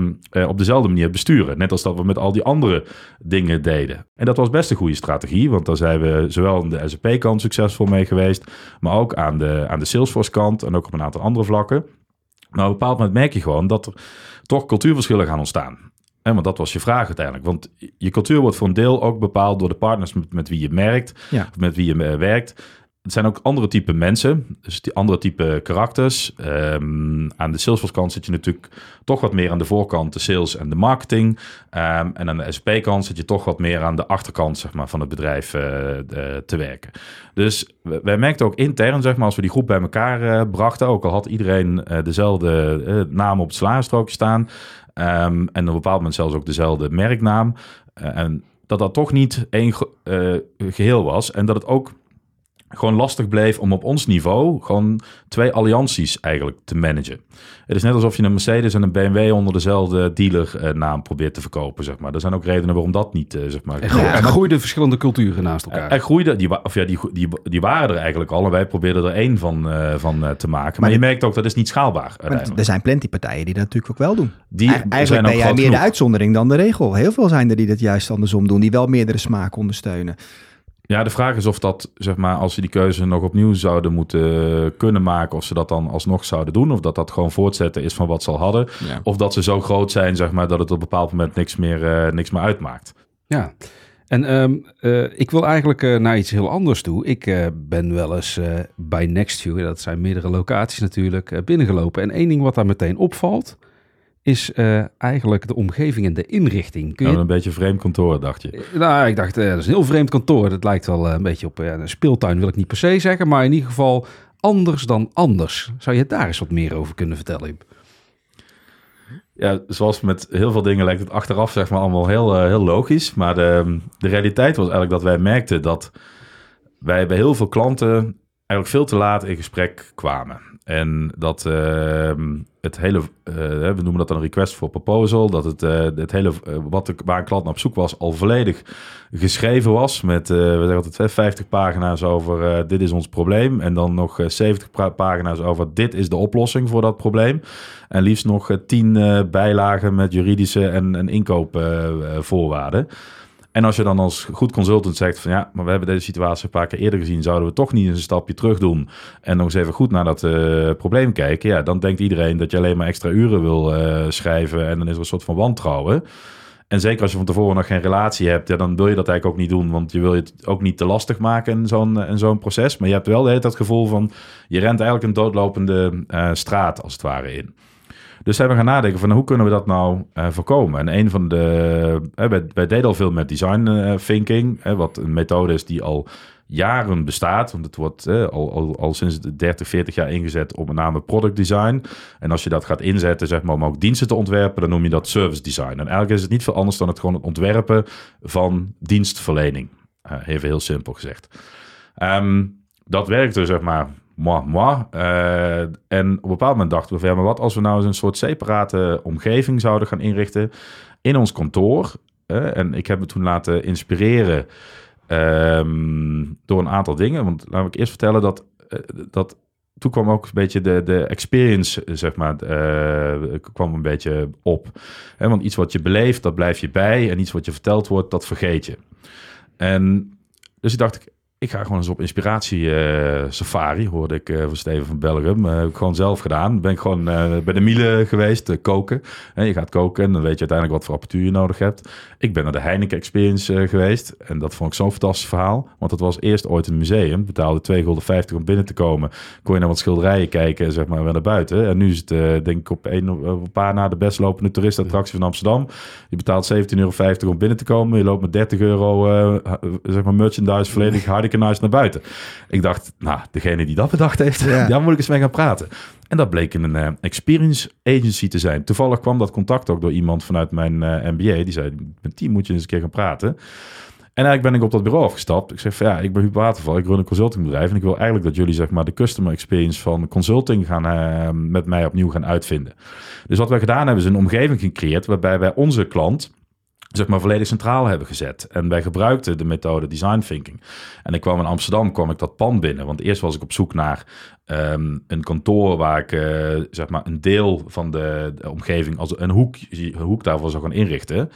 op dezelfde manier besturen. Net als dat we met al die andere dingen deden. En dat was best een goede strategie, want daar zijn we zowel aan de SAP-kant succesvol mee geweest, maar ook aan de, aan de Salesforce-kant en ook op een aantal andere vlakken. Maar op een bepaald moment merk je gewoon dat er toch cultuurverschillen gaan ontstaan. Hè, want dat was je vraag uiteindelijk. Want je cultuur wordt voor een deel ook bepaald door de partners met, met wie je merkt, Ja. of met wie je eh, werkt. Het zijn ook andere type mensen, dus die andere type karakters. Ehm, aan de Salesforce kant zit je natuurlijk toch wat meer aan de voorkant, de sales en de marketing. Ehm, en aan de SP kant zit je toch wat meer aan de achterkant zeg maar, van het bedrijf eh, de- te werken. Dus wij merkten ook intern, zeg maar, als we die groep bij elkaar eh, brachten, ook al had iedereen eh, dezelfde eh, naam op het salarisstrookje staan. ehm, en op een bepaald moment zelfs ook dezelfde merknaam. eh, en dat dat toch niet één ge- eh, geheel was. En dat het ook gewoon lastig bleef om op ons niveau gewoon twee allianties eigenlijk te managen. Het is net alsof je een Mercedes en een BMW onder dezelfde dealernaam probeert te verkopen, zeg maar. Er zijn ook redenen waarom dat niet, eh, zeg maar... Er, gro- er groeiden verschillende culturen naast elkaar. Er groeide, die, of ja, die, die, die waren er eigenlijk al en wij probeerden er één van, eh, van eh, te maken. Maar, Maar je merkt ook, dat is niet schaalbaar er zijn plenty partijen die dat natuurlijk ook wel doen. Die Eigen- Eigenlijk ook ben jij meer de uitzondering dan de regel. Heel veel zijn er die dat juist andersom doen. Die wel meerdere smaken ondersteunen. Ja, de vraag is of dat, zeg maar, als ze die keuze nog opnieuw zouden moeten kunnen maken, of ze dat dan alsnog zouden doen, of dat dat gewoon voortzetten is van wat ze al hadden, Ja. of dat ze zo groot zijn, zeg maar, dat het op een bepaald moment niks meer, eh, niks meer uitmaakt. Ja, en ehm, eh, ik wil eigenlijk eh, naar iets heel anders toe. Ik ben wel eens bij Nextview, dat zijn meerdere locaties natuurlijk, binnengelopen. En één ding wat daar meteen opvalt, is eh, eigenlijk de omgeving en de inrichting. Kun Nou, je... een beetje vreemd kantoor, dacht je. Nou, ik dacht, eh, dat is een heel vreemd kantoor. Dat lijkt wel eh, een beetje op eh, een speeltuin, wil ik niet per se zeggen. Maar in ieder geval anders dan anders. Zou je daar eens wat meer over kunnen vertellen? Ja, zoals met heel veel dingen lijkt het achteraf, zeg maar, allemaal heel, eh, heel logisch. Maar de, de realiteit was eigenlijk dat wij merkten dat wij bij heel veel klanten eigenlijk veel te laat in gesprek kwamen. En dat ehm, het hele, eh, we noemen dat dan een request for proposal, dat het, eh, het hele, eh, wat de, waar een klant naar op zoek was, al volledig geschreven was met, we zeggen altijd, hè, 50 pagina's over dit is ons probleem. En dan nog eh, 70 pra- pagina's over dit is de oplossing voor dat probleem. En liefst nog eh, 10 eh, bijlagen met juridische en, en inkoopvoorwaarden. En als je dan als goed consultant zegt van ja, maar we hebben deze situatie een paar keer eerder gezien, zouden we toch niet eens een stapje terug doen en nog eens even goed naar dat eh, probleem kijken, ja, dan denkt iedereen dat je alleen maar extra uren wil eh, schrijven en dan is er een soort van wantrouwen. En zeker als je van tevoren nog geen relatie hebt, ja, dan wil je dat eigenlijk ook niet doen, want je wil je het ook niet te lastig maken in zo'n in zo'n proces. Maar je hebt wel de het gevoel van, je rent eigenlijk een doodlopende eh, straat als het ware in. Dus zijn we gaan nadenken van nou, hoe kunnen we dat nou eh, voorkomen? En een van de, hè, wij, deden al veel met design eh, thinking, wat een methode is die al jaren bestaat. Want het wordt al, al, al sinds de 30, 40 jaar ingezet op met name product design. En als je dat gaat inzetten, zeg maar, om ook diensten te ontwerpen, dan noem je dat service design. En eigenlijk is het niet veel anders dan het gewoon ontwerpen van dienstverlening. Even heel simpel gezegd. Ehm, dat werkte, zeg maar, moi, moi. Eh, en op een bepaald moment dachten we ja, maar wat als we nou eens een soort separate omgeving zouden gaan inrichten in ons kantoor. Eh, en ik heb me toen laten inspireren ehm, door een aantal dingen. Want laat ik eerst vertellen dat, eh, dat toen kwam ook een beetje de, de experience, zeg maar, eh, kwam een beetje op. Want iets wat je beleeft, dat blijf je bij. En iets wat je verteld wordt, dat vergeet je. En dus ik dacht, ik, ik ga gewoon eens op inspiratie eh, safari, hoorde ik eh, van Steven van Belgium. Eh, heb ik gewoon zelf gedaan. Ben ik gewoon bij de Miele geweest, koken. En je gaat koken en dan weet je uiteindelijk wat voor apparatuur je nodig hebt. Ik ben naar de Heineken Experience geweest. En dat vond ik zo'n fantastisch verhaal. Want het was eerst ooit een museum. Betaalde 2,50 gulden om binnen te komen. Kon je naar wat schilderijen kijken, zeg maar, weer naar buiten. En nu is het, denk ik, op een, op een paar na de best lopende toeristattractie van Amsterdam. Je betaalt 17,50 euro om binnen te komen. Je loopt met 30 euro, zeg maar, merchandise volledig Heineken-nice naar buiten. Ik dacht, nou, degene die dat bedacht heeft, Ja. daar moet ik eens mee gaan praten. En dat bleek een eh, experience agency te zijn. Toevallig kwam dat contact ook door iemand vanuit mijn eh, MBA. Die zei, met die moet je eens een keer gaan praten. En eigenlijk ben ik op dat bureau afgestapt. Ik zeg van ja, ik ben Huub Waterval, ik run een consultingbedrijf. En ik wil eigenlijk dat jullie zeg maar de customer experience van consulting gaan eh, met mij opnieuw gaan uitvinden. Dus wat we gedaan hebben is een omgeving gecreëerd waarbij wij onze klant zeg maar volledig centraal hebben gezet. En wij gebruikten de methode design thinking. En ik kwam in Amsterdam, kwam ik dat pand binnen. Want eerst was ik op zoek naar ehm, een kantoor waar ik eh, zeg maar een deel van de, omgeving als een hoek, een hoek daarvoor zou gaan inrichten.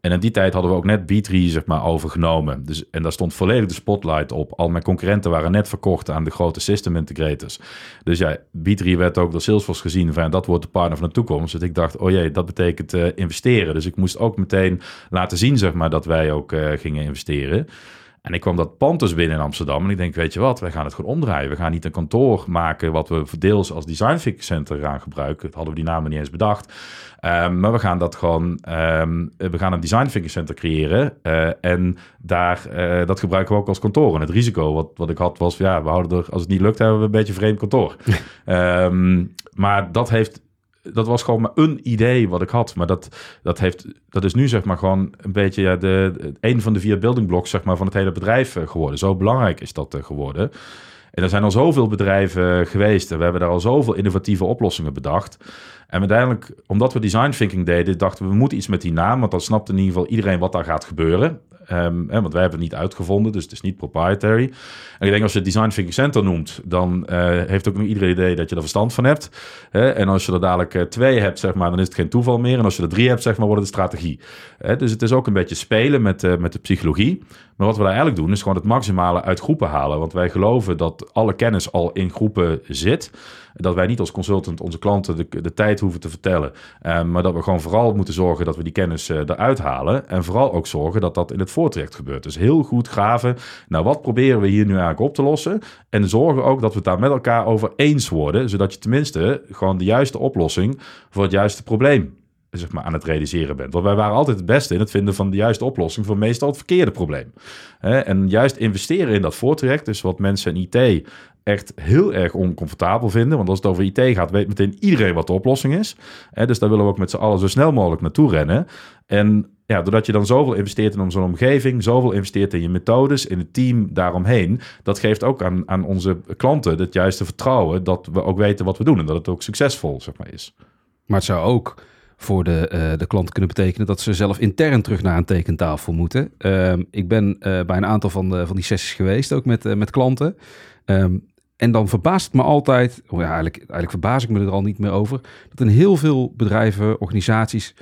En in die tijd hadden we ook net B3 zeg maar, overgenomen. Dus, en daar stond volledig de spotlight op. Al mijn concurrenten waren net verkocht aan de grote system integrators. Dus ja, B3 werd ook door Salesforce gezien van dat wordt de partner van de toekomst. Dus ik dacht, oh jee, dat betekent uh, investeren. Dus ik moest ook meteen laten zien zeg maar, dat wij ook uh, gingen investeren. En ik kwam dat pand dus binnen in Amsterdam. En ik denk, weet je wat, wij gaan het gewoon omdraaien. We gaan niet een kantoor maken wat we deels als design thinking center gaan gebruiken. Dat hadden we die namen niet eens bedacht. Um, maar we gaan dat gewoon, um, we gaan een design thinking center creëren. Uh, en daar, uh, dat gebruiken we ook als kantoor. En het risico wat, wat ik had was, ja, we houden er, als het niet lukt, hebben we een beetje een vreemd kantoor. um, maar dat heeft dat was gewoon maar een idee wat ik had. Maar dat, dat, heeft, dat is nu zeg maar gewoon een beetje ja, de, een van de vier building blocks zeg maar, van het hele bedrijf eh, geworden. Zo belangrijk is dat geworden. En er zijn al zoveel bedrijven geweest en we hebben daar al zoveel innovatieve oplossingen bedacht. En uiteindelijk, omdat we design thinking deden, dachten we, we moeten iets met die naam, want dan snapt in ieder geval iedereen wat daar gaat gebeuren. Um, hè, want wij hebben het niet uitgevonden, dus het is niet proprietary. En ik denk als je het Design Thinking Center noemt, dan uh, heeft ook nog iedereen idee dat je er verstand van hebt. En als je er dadelijk uh, twee hebt, zeg maar, dan is het geen toeval meer. En als je er drie hebt, zeg maar, wordt het een strategie. Dus het is ook een beetje spelen met, uh, met de psychologie. Maar wat we daar eigenlijk doen, is gewoon het maximale uit groepen halen. Want wij geloven dat alle kennis al in groepen zit. Dat wij niet als consultant onze klanten de, de tijd hoeven te vertellen. Um, maar dat we gewoon vooral moeten zorgen dat we die kennis uh, eruit halen. En vooral ook zorgen dat dat in het voortrekt gebeurt. Dus heel goed graven. Nou, wat proberen we hier nu eigenlijk op te lossen? En zorgen ook dat we het daar met elkaar over eens worden. Zodat je tenminste gewoon de juiste oplossing voor het juiste probleem zeg maar, aan het realiseren bent. Want wij waren altijd het beste in het vinden van de juiste oplossing voor meestal het verkeerde probleem. En juist investeren in dat voortraject, dus wat mensen in IT echt heel erg oncomfortabel vinden. Want als het over IT gaat, weet meteen iedereen wat de oplossing is. Dus daar willen we ook met z'n allen zo snel mogelijk naartoe rennen. En ja, doordat je dan zoveel investeert in zo'n omgeving, zoveel investeert in je methodes, in het team daaromheen, dat geeft ook aan, aan onze klanten het juiste vertrouwen dat we ook weten wat we doen en dat het ook succesvol zeg maar, is. Maar het zou ook voor de, uh, de klant kunnen betekenen dat ze zelf intern terug naar een tekentafel moeten. Uh, ik ben uh, bij een aantal van, de, van die sessies geweest, ook met, uh, met klanten. Um, en dan verbaast het me altijd, ja, eigenlijk, eigenlijk verbaas ik me er al niet meer over, dat in heel veel bedrijven, organisaties,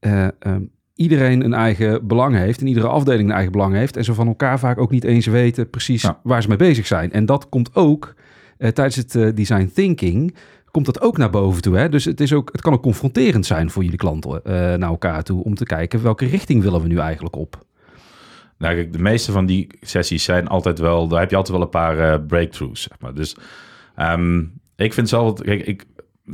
um, iedereen een eigen belang heeft en iedere afdeling een eigen belang heeft. En ze van elkaar vaak ook niet eens weten precies ja. waar ze mee bezig zijn. En dat komt ook tijdens het design thinking komt dat ook naar boven toe. Hè? Dus het, is ook, het kan ook confronterend zijn voor jullie klanten naar elkaar toe om te kijken welke richting willen we nu eigenlijk op. Nou, kijk, de meeste van die sessies zijn altijd wel, daar heb je altijd wel een paar uh, breakthroughs. Zeg maar. Dus um, ik vind zelf, kijk, ik,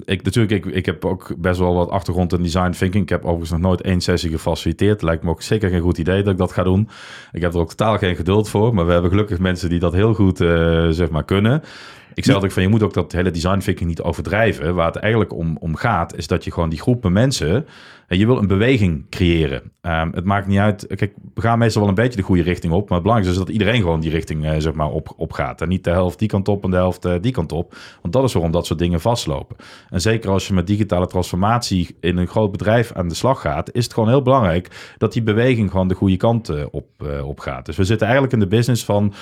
ik, natuurlijk, ik, ik heb ook best wel wat achtergrond in design thinking. Ik heb overigens nog nooit één sessie gefaciliteerd. Lijkt me ook zeker geen goed idee dat ik dat ga doen. Ik heb er ook totaal geen geduld voor. Maar we hebben gelukkig mensen die dat heel goed uh, zeg maar kunnen. Ik zei altijd van, je moet ook dat hele design thinking niet overdrijven. Waar het eigenlijk om, om gaat, is dat je gewoon die groepen mensen... Je wil een beweging creëren. Um, het maakt niet uit. Kijk, we gaan meestal wel een beetje de goede richting op. Maar het belangrijkste is dat iedereen gewoon die richting uh, zeg maar op, op gaat. En niet de helft die kant op en de helft uh, die kant op. Want dat is waarom dat soort dingen vastlopen. En zeker als je met digitale transformatie in een groot bedrijf aan de slag gaat, is het gewoon heel belangrijk dat die beweging gewoon de goede kant uh, op, op gaat. Dus we zitten eigenlijk in de business van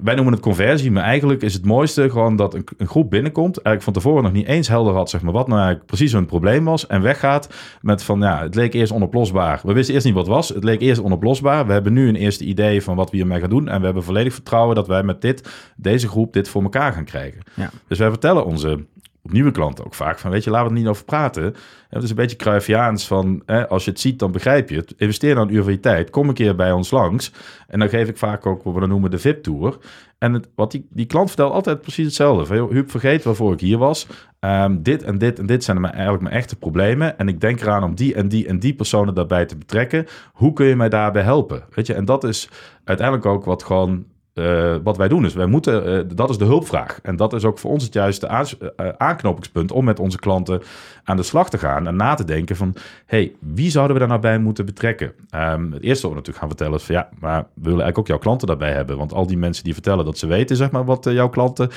wij noemen het conversie, maar eigenlijk is het mooiste gewoon dat een, een, groep binnenkomt, eigenlijk van tevoren nog niet eens helder had, zeg maar, wat nou eigenlijk precies hun probleem was, en weggaat met van, ja, het leek eerst onoplosbaar. We wisten eerst niet wat het was, het leek eerst onoplosbaar. We hebben nu een eerste idee van wat we hiermee gaan doen, en we hebben volledig vertrouwen dat wij met dit, deze groep, dit voor elkaar gaan krijgen. Ja. Dus wij vertellen onze nieuwe klanten ook vaak van, weet je, laten we het niet over praten. Het is een beetje Cruyffiaans van, hè, als je het ziet, dan begrijp je het. Investeer dan een uur van je tijd. Kom een keer bij ons langs. En dan geef ik vaak ook wat we noemen de VIP-tour. En het, wat die, die klant vertelt altijd precies hetzelfde. Van, Huub, vergeet waarvoor ik hier was. Um, dit en dit en dit zijn mijn, eigenlijk mijn echte problemen. En ik denk eraan om die en die en die personen daarbij te betrekken. Hoe kun je mij daarbij helpen? Weet je, en dat is uiteindelijk ook wat gewoon uh, wat wij doen. Dus wij moeten, uh, dat is de hulpvraag. En dat is ook voor ons het juiste aan, uh, aanknopingspunt om met onze klanten aan de slag te gaan en na te denken van, hey, wie zouden we daar nou bij moeten betrekken? Um, het eerste wat we natuurlijk gaan vertellen is van, ja, maar we willen eigenlijk ook jouw klanten daarbij hebben. Want al die mensen die vertellen dat ze weten, zeg maar, wat jouw klanten,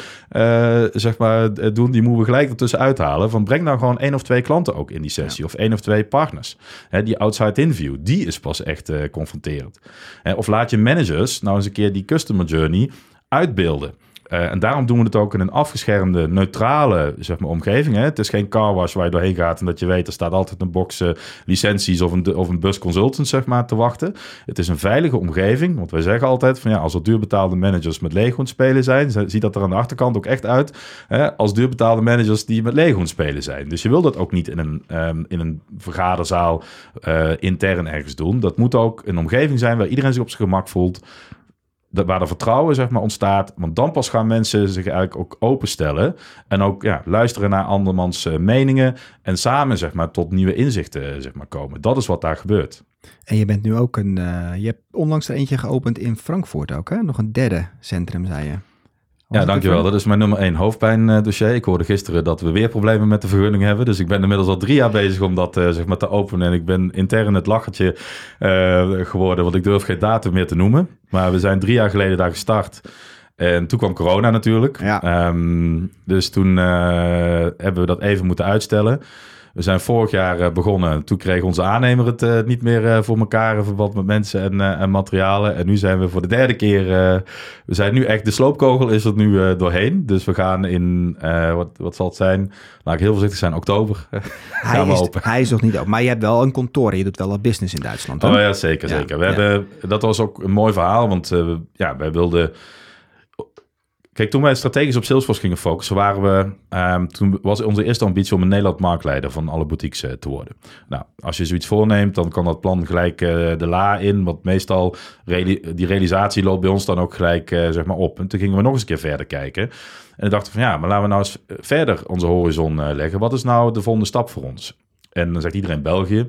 zeg maar, doen, die moeten we gelijk ertussen uithalen. Van, breng nou gewoon één of twee klanten ook in die sessie. Ja. Of één of twee partners. Die outside interview, die is pas echt confronterend. of laat je managers nou eens een keer die customer journey uitbeelden. Eh, en daarom doen we het ook in een afgeschermde, neutrale zeg maar, omgeving. Hè? Het is geen car wash waar je doorheen gaat en dat je weet, er staat altijd een box eh, licenties of een, of een bus consultant zeg maar, te wachten. Het is een veilige omgeving, want wij zeggen altijd van ja, als er duurbetaalde managers met Lego spelen zijn, ziet dat er aan de achterkant ook echt uit hè, als duurbetaalde managers die met Lego spelen zijn. Dus je wil dat ook niet in een, um, in een vergaderzaal uh, intern ergens doen. Dat moet ook een omgeving zijn waar iedereen zich op zijn gemak voelt waar er vertrouwen zeg maar, ontstaat. Want dan pas gaan mensen zich eigenlijk ook openstellen. En ook ja, luisteren naar andermans uh, meningen. En samen zeg maar, tot nieuwe inzichten zeg maar, komen. Dat is wat daar gebeurt. En je bent nu ook een. Uh, je hebt onlangs er eentje geopend in Frankfurt ook, hè? Nog een derde centrum, zei je. Ja, dankjewel. Dat is mijn nummer één hoofdpijndossier. Ik hoorde gisteren dat we weer problemen met de vergunning hebben. Dus ik ben inmiddels al drie jaar bezig om dat uh, zeg maar te openen. En ik ben intern het lachertje uh, geworden, want ik durf geen datum meer te noemen. Maar we zijn drie jaar geleden daar gestart. En toen kwam corona natuurlijk. Ja. Um, dus toen uh, hebben we dat even moeten uitstellen. We zijn vorig jaar uh, begonnen. Toen kreeg onze aannemer het uh, niet meer uh, voor elkaar in verband met mensen en, en, materialen. En nu zijn we voor de derde keer. we zijn nu echt. De sloopkogel is er nu doorheen. Dus we gaan in. wat, wat zal het zijn? Laat ik heel voorzichtig zijn. Oktober. hij, is, open. hij is nog niet open. Maar je hebt wel een kantoor. Je doet wel wat business in Duitsland. Hè? Oh ja, zeker. Ja. zeker. We ja. hebben, dat was ook een mooi verhaal. Want ja, wij wilden Kijk, toen wij strategisch op Salesforce gingen focussen, waren we, um, toen was onze eerste ambitie om een Nederland marktleider van alle boutiques uh, te worden. Nou, als je zoiets voorneemt, dan kan dat plan gelijk uh, de la in, want meestal die realisatie loopt bij ons dan ook gelijk uh, zeg maar op. En toen gingen we nog eens een keer verder kijken. En we dachten van ja, maar laten we nou eens verder onze horizon leggen. Wat is nou de volgende stap voor ons? En dan zegt iedereen België.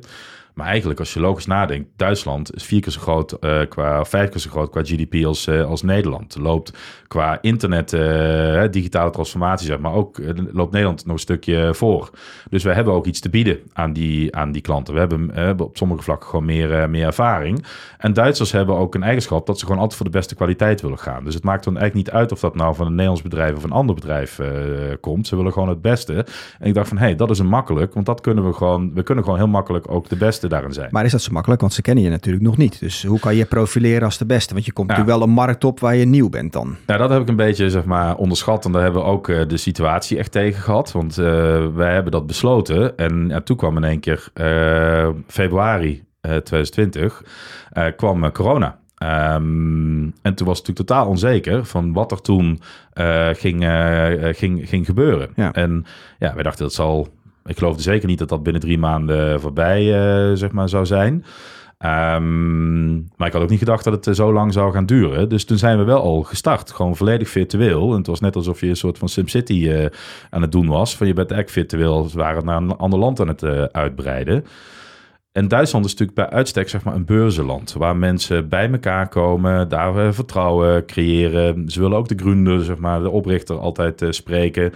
Maar eigenlijk, als je logisch nadenkt, Duitsland is vier keer zo groot, uh, qua, vijf keer zo groot qua GDP als, uh, als Nederland. Loopt qua internet, uh, digitale transformatie, zeg maar, ook loopt Nederland nog een stukje voor. Dus we hebben ook iets te bieden aan die, aan die klanten. We hebben op sommige vlakken gewoon meer, meer ervaring. En Duitsers hebben ook een eigenschap dat ze gewoon altijd voor de beste kwaliteit willen gaan. Dus het maakt dan eigenlijk niet uit of dat nou van een Nederlands bedrijf of een ander bedrijf komt. Ze willen gewoon het beste. En ik dacht van, hé, hey, dat is een makkelijk, want dat kunnen we gewoon, we kunnen gewoon heel makkelijk ook de beste daarin zijn. Maar is dat zo makkelijk? Want ze kennen je natuurlijk nog niet. Dus hoe kan je profileren als de beste? Want je komt ja. natuurlijk wel een markt op waar je nieuw bent dan. Ja, dat heb ik een beetje zeg maar, onderschat. En daar hebben we ook uh, de situatie echt tegen gehad. Want uh, wij hebben dat besloten. En ja, toen kwam in één keer uh, februari 2020 kwam corona. Um, en toen was het natuurlijk totaal onzeker van wat er toen uh, ging, uh, ging, ging gebeuren. Ja. En ja, wij dachten dat zal ik geloofde zeker niet dat dat binnen drie maanden voorbij uh, zeg maar, zou zijn. Um, maar ik had ook niet gedacht dat het eh, zo lang zou gaan duren. Dus toen zijn we wel al gestart. Gewoon volledig virtueel. En het was net alsof je een soort van SimCity uh, aan het doen was. Van je bent eigenlijk virtueel. Waren naar een ander land aan het uh, uitbreiden. En Duitsland is natuurlijk bij uitstek zeg maar, een beurzenland. Waar mensen bij elkaar komen, daar vertrouwen creëren. Ze willen ook de Groende, zeg maar, de oprichter, altijd spreken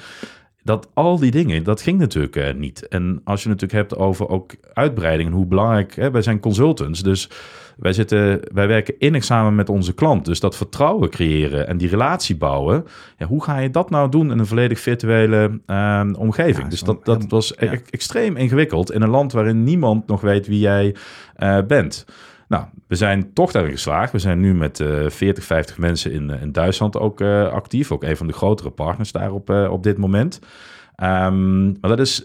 dat al die dingen, dat ging natuurlijk uh, niet. En als je natuurlijk hebt over ook uitbreiding en hoe belangrijk, hè, wij zijn consultants, dus wij, zitten, wij werken innig samen met onze klant. Dus dat vertrouwen creëren en die relatie bouwen, ja, hoe ga je dat nou doen in een volledig virtuele uh, omgeving? Ja, dus dat, dat was ja. e extreem ingewikkeld in een land waarin niemand nog weet wie jij uh, bent. Nou, we zijn toch daarin geslaagd. We zijn nu met uh, 40, 50 mensen in, in Duitsland ook uh, actief. Ook een van de grotere partners daar op, op dit moment. Um, maar dat is...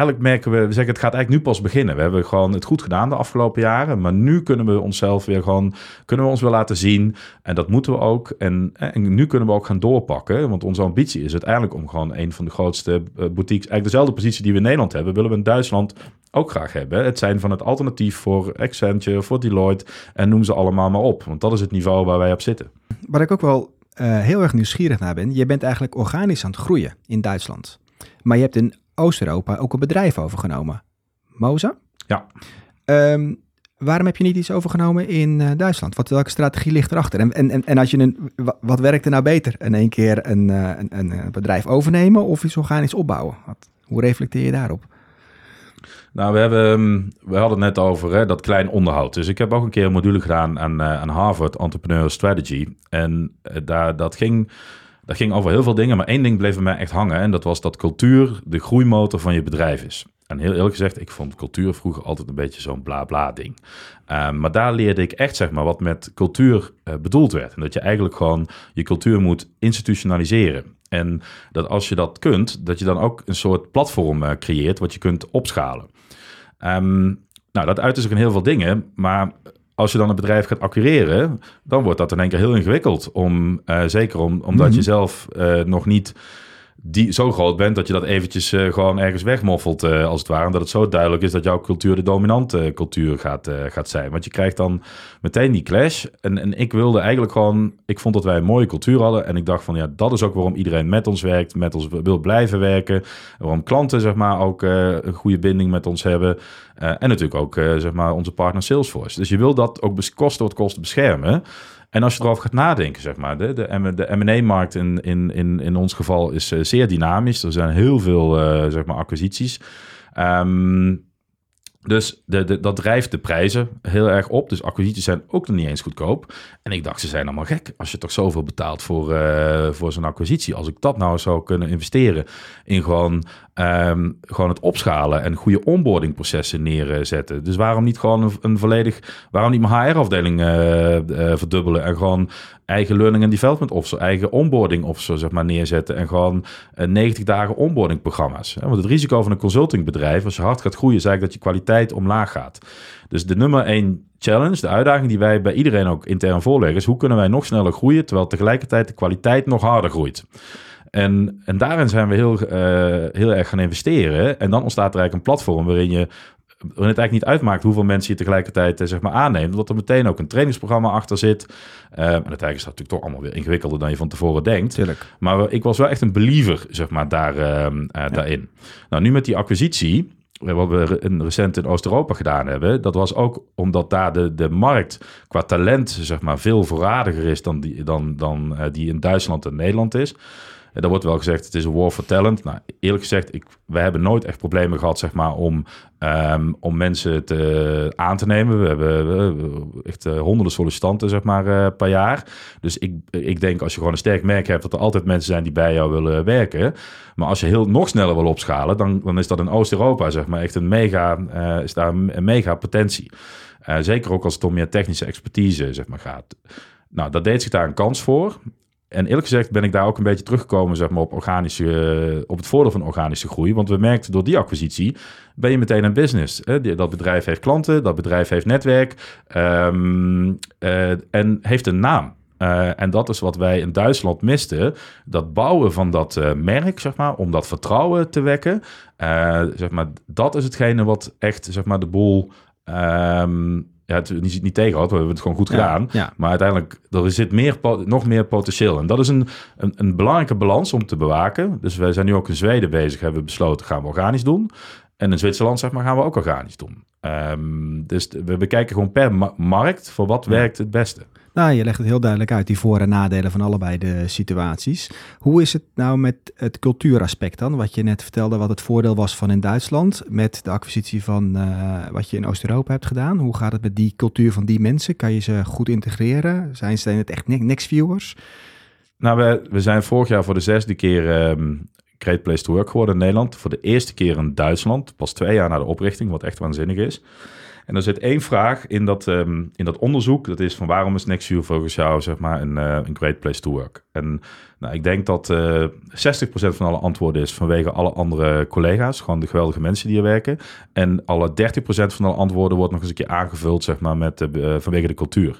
Eigenlijk merken we, we zeggen het gaat eigenlijk nu pas beginnen. We hebben gewoon het goed gedaan de afgelopen jaren. Maar nu kunnen we onszelf weer gewoon, kunnen we ons weer laten zien. En dat moeten we ook. En, en nu kunnen we ook gaan doorpakken. Want onze ambitie is uiteindelijk om gewoon een van de grootste boutiques, eigenlijk dezelfde positie die we in Nederland hebben, willen we in Duitsland ook graag hebben. Het zijn van het alternatief voor Accenture, voor Deloitte en noem ze allemaal maar op. Want dat is het niveau waar wij op zitten. Waar ik ook wel uh, heel erg nieuwsgierig naar ben. Je bent eigenlijk organisch aan het groeien in Duitsland. Maar je hebt in Oost-Europa ook een bedrijf overgenomen. Moza? Ja. Um, waarom heb je niet iets overgenomen in uh, Duitsland? Wat, welke strategie ligt erachter? En, en, en als je een, wat werkt er nou beter? In één keer een, uh, een, een bedrijf overnemen of iets organisch opbouwen? Wat, hoe reflecteer je daarop? Nou, we, hebben, ehm, we hadden het net over hè, dat klein onderhoud. Dus ik heb ook een keer een module gedaan aan, aan Harvard Entrepreneur Strategy. En uh, daar, dat, ging, dat ging over heel veel dingen, maar één ding bleef bij mij echt hangen. En dat was dat cultuur de groeimotor van je bedrijf is. En heel eerlijk gezegd, ik vond cultuur vroeger altijd een beetje zo'n bla bla ding. Ehm, maar daar leerde ik echt zeg maar wat met cultuur uh, bedoeld werd. En dat je eigenlijk gewoon je cultuur moet institutionaliseren. En dat als je dat kunt, dat je dan ook een soort platform uh, creëert wat je kunt opschalen. Um, nou, dat uit zich in heel veel dingen, maar als je dan een bedrijf gaat accureren, dan wordt dat in één keer heel ingewikkeld. Om, uh, zeker om, omdat mm -hmm. je zelf nog niet die zo groot bent dat je dat eventjes uh, gewoon ergens wegmoffelt, uh, als het ware. En dat het zo duidelijk is dat jouw cultuur de dominante cultuur gaat, uh, gaat zijn. Want je krijgt dan meteen die clash. En, en ik wilde eigenlijk gewoon, ik vond dat wij een mooie cultuur hadden. En ik dacht van ja, dat is ook waarom iedereen met ons werkt, met ons wil blijven werken. Waarom klanten zeg maar ook een goede binding met ons hebben. en natuurlijk ook zeg maar onze partner Salesforce. Dus je wil dat ook kosten wat kost beschermen. En als je erover gaat nadenken, zeg maar, de, de, de M&A-markt in, in, in, in ons geval is uh, zeer dynamisch. Er zijn heel veel, uh, zeg maar, acquisities. Um, dus de, de, dat drijft de prijzen heel erg op. Dus acquisities zijn ook nog niet eens goedkoop. En ik dacht, ze zijn allemaal gek. Als je toch zoveel betaalt voor, uh, voor zo'n acquisitie. Als ik dat nou zou kunnen investeren in gewoon, um, gewoon het opschalen en goede onboardingprocessen neerzetten. Dus waarom niet gewoon een, volledig, waarom niet mijn HR-afdeling uh, uh, verdubbelen en gewoon eigen learning and development officer, eigen onboarding officer zeg maar neerzetten en gewoon 90 dagen onboarding programma's. Want het risico van een consultingbedrijf, als je hard gaat groeien, is eigenlijk dat je kwaliteit omlaag gaat. Dus de nummer één challenge, de uitdaging die wij bij iedereen ook intern voorleggen, is hoe kunnen wij nog sneller groeien, terwijl tegelijkertijd de kwaliteit nog harder groeit. En, en daarin zijn we heel, uh, heel erg gaan investeren. En dan ontstaat er eigenlijk een platform waarin je waarin het eigenlijk niet uitmaakt hoeveel mensen je tegelijkertijd zeg maar, aanneemt. Omdat er meteen ook een trainingsprogramma achter zit. Uh, en uiteindelijk is dat natuurlijk toch allemaal weer ingewikkelder dan je van tevoren denkt. Tuurlijk. Maar ik was wel echt een believer zeg maar, daar, uh, ja. daarin. Nou, nu met die acquisitie wat we recent in Oost-Europa gedaan hebben, dat was ook omdat daar de, de markt qua talent zeg maar, veel voorradiger is dan die, dan, dan, die in Duitsland en Nederland is. Er wordt wel gezegd, het is een war for talent. Nou, eerlijk gezegd, ik, hebben nooit echt problemen gehad, zeg maar, om, um, om mensen te, aan te nemen. We hebben, echt uh, honderden sollicitanten, zeg maar, uh, per jaar. Dus ik, ik denk, als je gewoon een sterk merk hebt, dat er altijd mensen zijn die bij jou willen werken. Maar als je heel nog sneller wil opschalen, dan, dan is dat in Oost-Europa, zeg maar, echt een mega, is daar een mega potentie. zeker ook als het om meer technische expertise, zeg maar, gaat. Nou, dat deed zich daar een kans voor. En eerlijk gezegd ben ik daar ook een beetje teruggekomen zeg maar, op, organische, op het voordeel van organische groei. Want we merkten door die acquisitie ben je meteen een business. Dat bedrijf heeft klanten, dat bedrijf heeft netwerk um, uh, en heeft een naam. Uh, en dat is wat wij in Duitsland misten. Dat bouwen van dat merk, zeg maar, om dat vertrouwen te wekken. zeg maar, dat is hetgene wat echt zeg maar, de boel um, ja, het niet, niet tegenhoudt. We hebben het gewoon goed gedaan. Ja. Maar uiteindelijk, er zit meer, nog meer potentieel. En dat is een, een, een, belangrijke balans om te bewaken. Dus wij zijn nu ook in Zweden bezig. Hebben we besloten, gaan we organisch doen. En in Zwitserland, zeg maar, gaan we ook organisch doen. Um, dus we bekijken gewoon per ma markt voor wat werkt het beste. Nou, je legt het heel duidelijk uit, die voor- en nadelen van allebei de situaties. Hoe is het nou met het cultuuraspect dan? Wat je net vertelde, wat het voordeel was van in Duitsland met de acquisitie van uh, wat je in Oost-Europa hebt gedaan. Hoe gaat het met die cultuur van die mensen? Kan je ze goed integreren? Zijn ze het echt next viewers? Nou, we, we zijn vorig jaar voor de zesde keer um, Great Place to Work geworden in Nederland. Voor de eerste keer in Duitsland, pas twee jaar na de oprichting, wat echt waanzinnig is. En er zit één vraag in dat, um, in dat onderzoek. Dat is van waarom is Nextview volgens jou zeg maar, een, uh, een great place to work? En nou, ik denk dat uh, 60% van alle antwoorden is vanwege alle andere collega's. Gewoon de geweldige mensen die hier werken. En alle 30% van alle antwoorden wordt nog eens een keer aangevuld zeg maar, met, uh, vanwege de cultuur.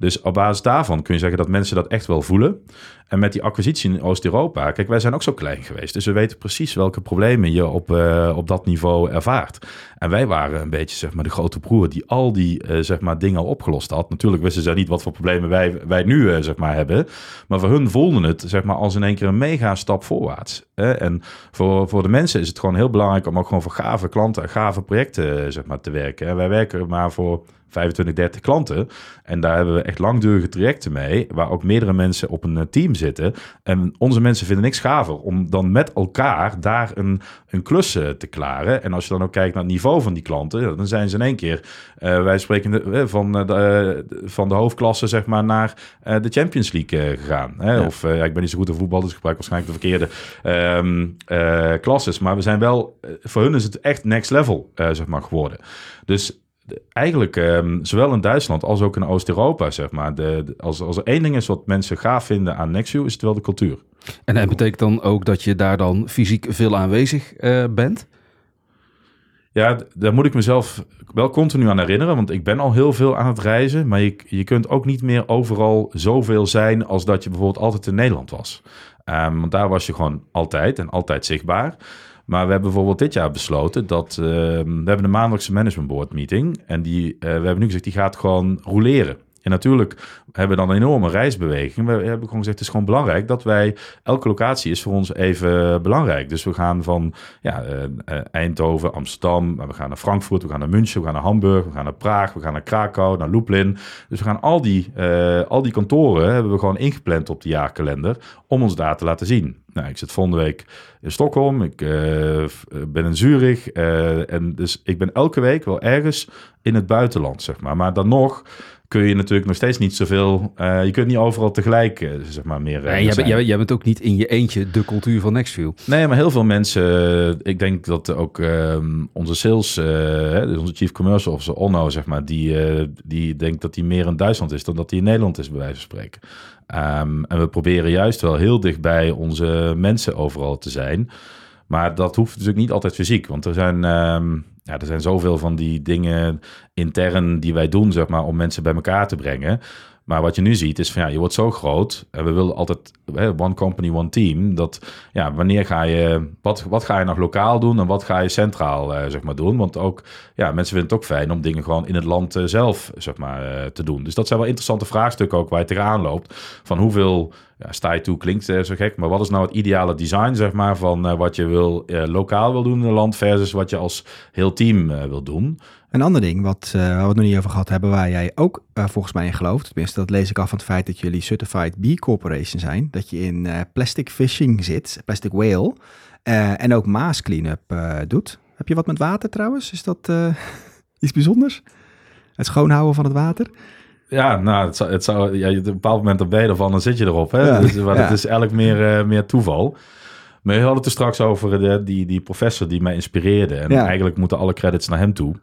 Dus op basis daarvan kun je zeggen dat mensen dat echt wel voelen. En met die acquisitie in Oost-Europa, kijk, wij zijn ook zo klein geweest. Dus we weten precies welke problemen je op, uh, op dat niveau ervaart. En wij waren een beetje, zeg maar, de grote broer die al die, uh, zeg maar, dingen al opgelost had. Natuurlijk wisten ze niet wat voor problemen wij, wij nu, uh, zeg maar, hebben. Maar voor hun voelden het, zeg maar, als in één keer een mega stap voorwaarts. En voor, voor de mensen is het gewoon heel belangrijk om ook gewoon voor gave klanten en gave projecten, zeg maar, te werken. En wij werken maar voor 25, 30 klanten. En daar hebben we echt langdurige trajecten mee, waar ook meerdere mensen op een eh, team zitten. En onze mensen vinden niks gaver om dan met elkaar daar een, een klus eh, te klaren. En als je dan ook kijkt naar het niveau van die klanten, dan zijn ze in één keer, eh, wij spreken de, van, de, van de hoofdklasse zeg maar naar de Champions League gegaan. Hè? Ja. Of ja, ik ben niet zo goed in voetbal, dus ik gebruik waarschijnlijk de verkeerde eh, klasses. Maar we zijn wel, voor hun is het echt next level zeg maar geworden. Dus eigenlijk, ehm, zowel in Duitsland als ook in Oost-Europa, zeg maar, de, de- als, als er één ding is wat mensen gaaf vinden aan Nexu, is het wel de cultuur. En dat betekent dan ook dat je daar dan fysiek veel aanwezig eh, bent? Ja, daar moet ik mezelf wel continu aan herinneren, want ik ben al heel veel aan het reizen, maar je, je kunt ook niet meer overal zoveel zijn als dat je bijvoorbeeld altijd in Nederland was. Ehm, want daar was je gewoon altijd en altijd zichtbaar. Maar we hebben bijvoorbeeld dit jaar besloten dat ehm, we hebben een maandelijkse management board meeting en die, eh, we hebben nu gezegd die gaat gewoon roleren. En natuurlijk hebben we dan een enorme reisbeweging. We hebben gewoon gezegd, het is gewoon belangrijk dat wij... Elke locatie is voor ons even belangrijk. Dus we gaan van ja, eh, eh, Eindhoven, Amsterdam... we gaan naar Frankfurt, we gaan naar München, we gaan naar Hamburg... we gaan naar Praag, we gaan naar Krakau, naar Lublin. Dus we gaan al die, eh, al die kantoren hebben we gewoon ingepland op de jaarkalender... om ons daar te laten zien. Nou, ik zit volgende week in Stockholm, ik ben in Zurich... en dus ik ben elke week wel ergens in het buitenland, zeg maar. Maar dan nog kun je natuurlijk nog steeds niet zoveel... eh, je kunt niet overal tegelijk, eh, zeg maar, meer... eh, Nee, jij, bent- jij, jij bent ook niet in je eentje de cultuur van Nextview. Nee, maar heel veel mensen, ik denk dat ook ehm, onze sales, hè, dus onze chief commercial officer, Onno, zeg maar, die, die denkt dat hij meer in Duitsland is dan dat hij in Nederland is, bij wijze van spreken. Ehm, en we proberen juist wel heel dichtbij onze mensen overal te zijn. Maar dat hoeft natuurlijk niet altijd fysiek, want er zijn, ehm, ja, er zijn zoveel van die dingen intern die wij doen, zeg maar, om mensen bij elkaar te brengen. Maar wat je nu ziet is van ja, je wordt zo groot en we willen altijd hè, one company, one team. Dat ja, wanneer ga je, wat, wat ga je nog lokaal doen en wat ga je centraal eh, zeg maar doen? Want ook ja, mensen vinden het ook fijn om dingen gewoon in het land eh, zelf zeg maar eh, te doen. Dus dat zijn wel interessante vraagstukken ook waar je tegenaan loopt. Van hoeveel ja, sta je toe klinkt eh, zo gek, maar wat is nou het ideale design zeg maar van eh, wat je wil lokaal wil doen in een land versus wat je als heel team wil doen? Een ander ding wat, eh, we het nog niet over gehad hebben, waar jij ook eh, volgens mij in gelooft, tenminste dat lees ik af van het feit dat jullie Certified B Corporation zijn, dat je in eh, plastic fishing zit, plastic whale, en ook Maas cleanup doet. Heb je wat met water trouwens? Is dat iets bijzonders? Het schoonhouden van het water? Ja, nou, het zou, het zou ja, op een bepaald moment dan ben je ervan, dan zit je erop. Hè? Ja, Dus, maar ja. het is eigenlijk meer, meer toeval. Maar je had het er straks over de, die, die professor die mij inspireerde. En Ja. eigenlijk moeten alle credits naar hem toe.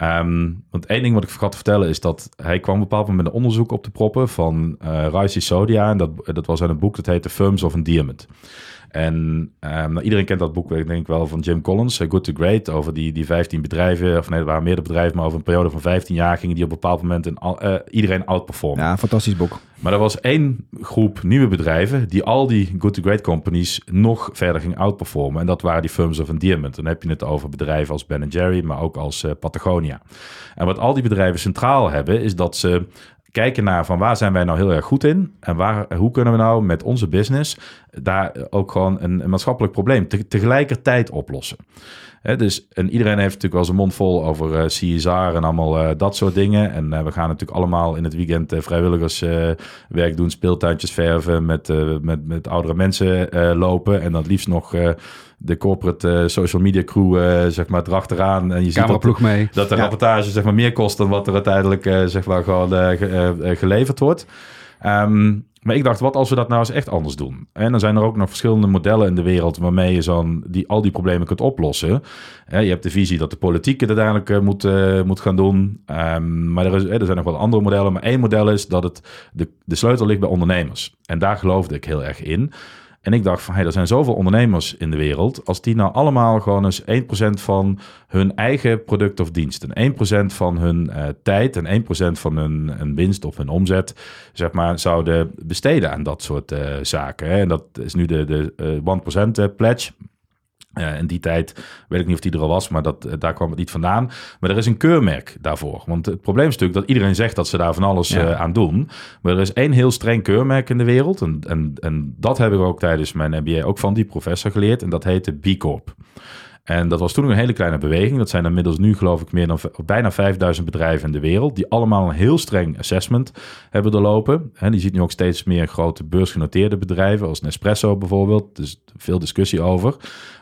Ehm, want één ding wat ik vergat te vertellen is dat hij kwam op een bepaald moment een onderzoek op te proppen van eh Raisi Sodia. En dat, dat was uit een boek dat heette Firms of Endearment. En ehm, nou, iedereen kent dat boek, denk ik wel, van Jim Collins, eh, Good to Great, over die, die 15 bedrijven, of nee, het waren meerdere bedrijven, maar over een periode van 15 jaar gingen die op een bepaald moment al- eh, iedereen outperformen. Ja, fantastisch boek. Maar er was één groep nieuwe bedrijven die al die good to great companies nog verder ging outperformen. En dat waren die firms of endearment. Dan heb je het over bedrijven als Ben Jerry, maar ook als eh, Patagonia. En wat al die bedrijven centraal hebben, is dat ze kijken naar van waar zijn wij nou heel erg goed in en waar, hoe kunnen we nou met onze business daar ook gewoon een, maatschappelijk probleem te- tegelijkertijd oplossen. Hè, dus, en iedereen heeft natuurlijk wel zijn mond vol over eh, CSR en allemaal eh, dat soort dingen. En eh, we gaan natuurlijk allemaal in het weekend vrijwilligerswerk doen, speeltuintjes verven, met, met, met oudere mensen lopen. En dan het liefst nog de corporate social media crew zeg maar erachteraan. En je ziet dat, mee. dat de Ja. rapportage zeg maar, meer kost dan wat er uiteindelijk zeg maar, gewoon ge- geleverd wordt. Ehm, maar ik dacht, wat als we dat nou eens echt anders doen? En dan zijn er ook nog verschillende modellen in de wereld waarmee je zo'n die, al die problemen kunt oplossen. Je hebt de visie dat de politiek het uiteindelijk eh, moet, eh, moet gaan doen. Ehm, maar er, is, er zijn nog wel andere modellen. Maar één model is dat het de, de sleutel ligt bij ondernemers. En daar geloofde ik heel erg in. En ik dacht van, hey, er zijn zoveel ondernemers in de wereld. Als die nou allemaal gewoon eens 1% van hun eigen product of dienst... en 1% van hun eh, tijd en 1% van hun, winst of hun omzet... zeg maar, zouden besteden aan dat soort eh, zaken. Hè. En dat is nu de, de eh 1% eh, pledge... Eh, in die tijd weet ik niet of die er al was, maar dat, eh, daar kwam het niet vandaan. Maar er is een keurmerk daarvoor. Want het probleem is natuurlijk dat iedereen zegt dat ze daar van alles Ja. eh, aan doen. Maar er is één heel streng keurmerk in de wereld. En, en, en dat heb ik ook tijdens mijn MBA ook van die professor geleerd. En dat heet de B Corp. En dat was toen een hele kleine beweging. Dat zijn inmiddels nu geloof ik meer dan bijna 5000 bedrijven in de wereld... die allemaal een heel streng assessment hebben doorlopen. En je ziet nu ook steeds meer grote beursgenoteerde bedrijven... als Nespresso bijvoorbeeld. Dus veel discussie over.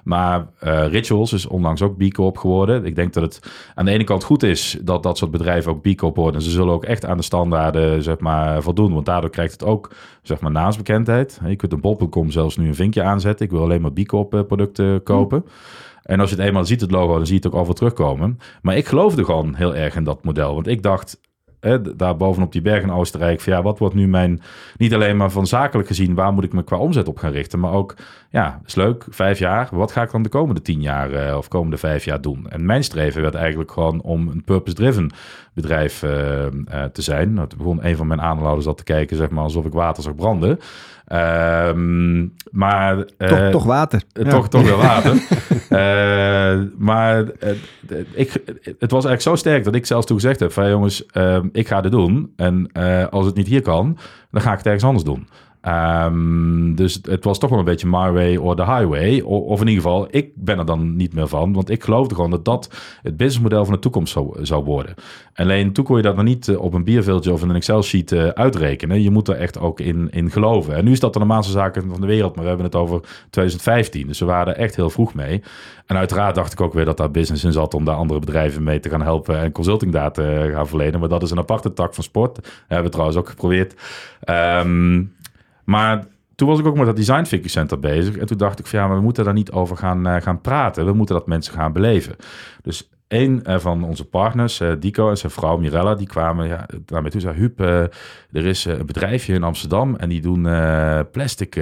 Maar eh, Rituals is onlangs ook B Corp geworden. Ik denk dat het aan de ene kant goed is... dat dat soort bedrijven ook B Corp worden. En ze zullen ook echt aan de standaarden zeg maar, voldoen. Want daardoor krijgt het ook zeg maar, naamsbekendheid. Je kunt op bol.com zelfs nu een vinkje aanzetten. Ik wil alleen maar B Corp eh, producten kopen. En als je het eenmaal ziet, het logo, dan zie je het ook overal terugkomen. Maar ik geloofde gewoon heel erg in dat model. Want ik dacht, hè, daar bovenop die berg in Oostenrijk... van ja, wat wordt nu mijn... niet alleen maar van zakelijk gezien... waar moet ik me qua omzet op gaan richten... maar ook, ja, is leuk, vijf jaar. Wat ga ik dan de komende tien jaar eh, of komende vijf jaar doen? En mijn streven werd eigenlijk gewoon om een purpose-driven bedrijf eh, eh, te zijn. Nou, toen begon een van mijn aandeelhouders dat te kijken... zeg maar alsof ik water zag branden. Ehm, maar... Toch, eh, toch water. eh, Ja. Toch, toch wel water. Eh, maar ik, het was eigenlijk zo sterk dat ik zelfs toen gezegd heb: van jongens, eh, ik ga dit doen. En als het niet hier kan, dan ga ik het ergens anders doen. Ehm, dus het was toch wel een beetje my way or the highway. Of in ieder geval, ik ben er dan niet meer van. Want ik geloofde gewoon dat dat het businessmodel van de toekomst zou, zou worden. Alleen toen kon je dat nog niet eh, op een bierveeltje of in een Excel-sheet eh, uitrekenen. Je moet er echt ook in, in geloven. En nu is dat de normaalste zaak van de wereld. Maar we hebben het over 2015. Dus we waren er echt heel vroeg mee. En uiteraard dacht ik ook weer dat daar business in zat om daar andere bedrijven mee te gaan helpen en consulting daar te gaan verlenen. Maar dat is een aparte tak van sport. Hebben we trouwens ook geprobeerd. Ehm, maar toen was ik ook met dat Design Thinking Center bezig. En toen dacht ik van ja, maar we moeten daar niet over gaan, eh, gaan praten. We moeten dat mensen gaan beleven. Dus een eh, van onze partners, eh, Dico en zijn vrouw Mirella, die kwamen ja, naar mij toe. Zei, Huub, er is een bedrijfje in Amsterdam en die doen plastic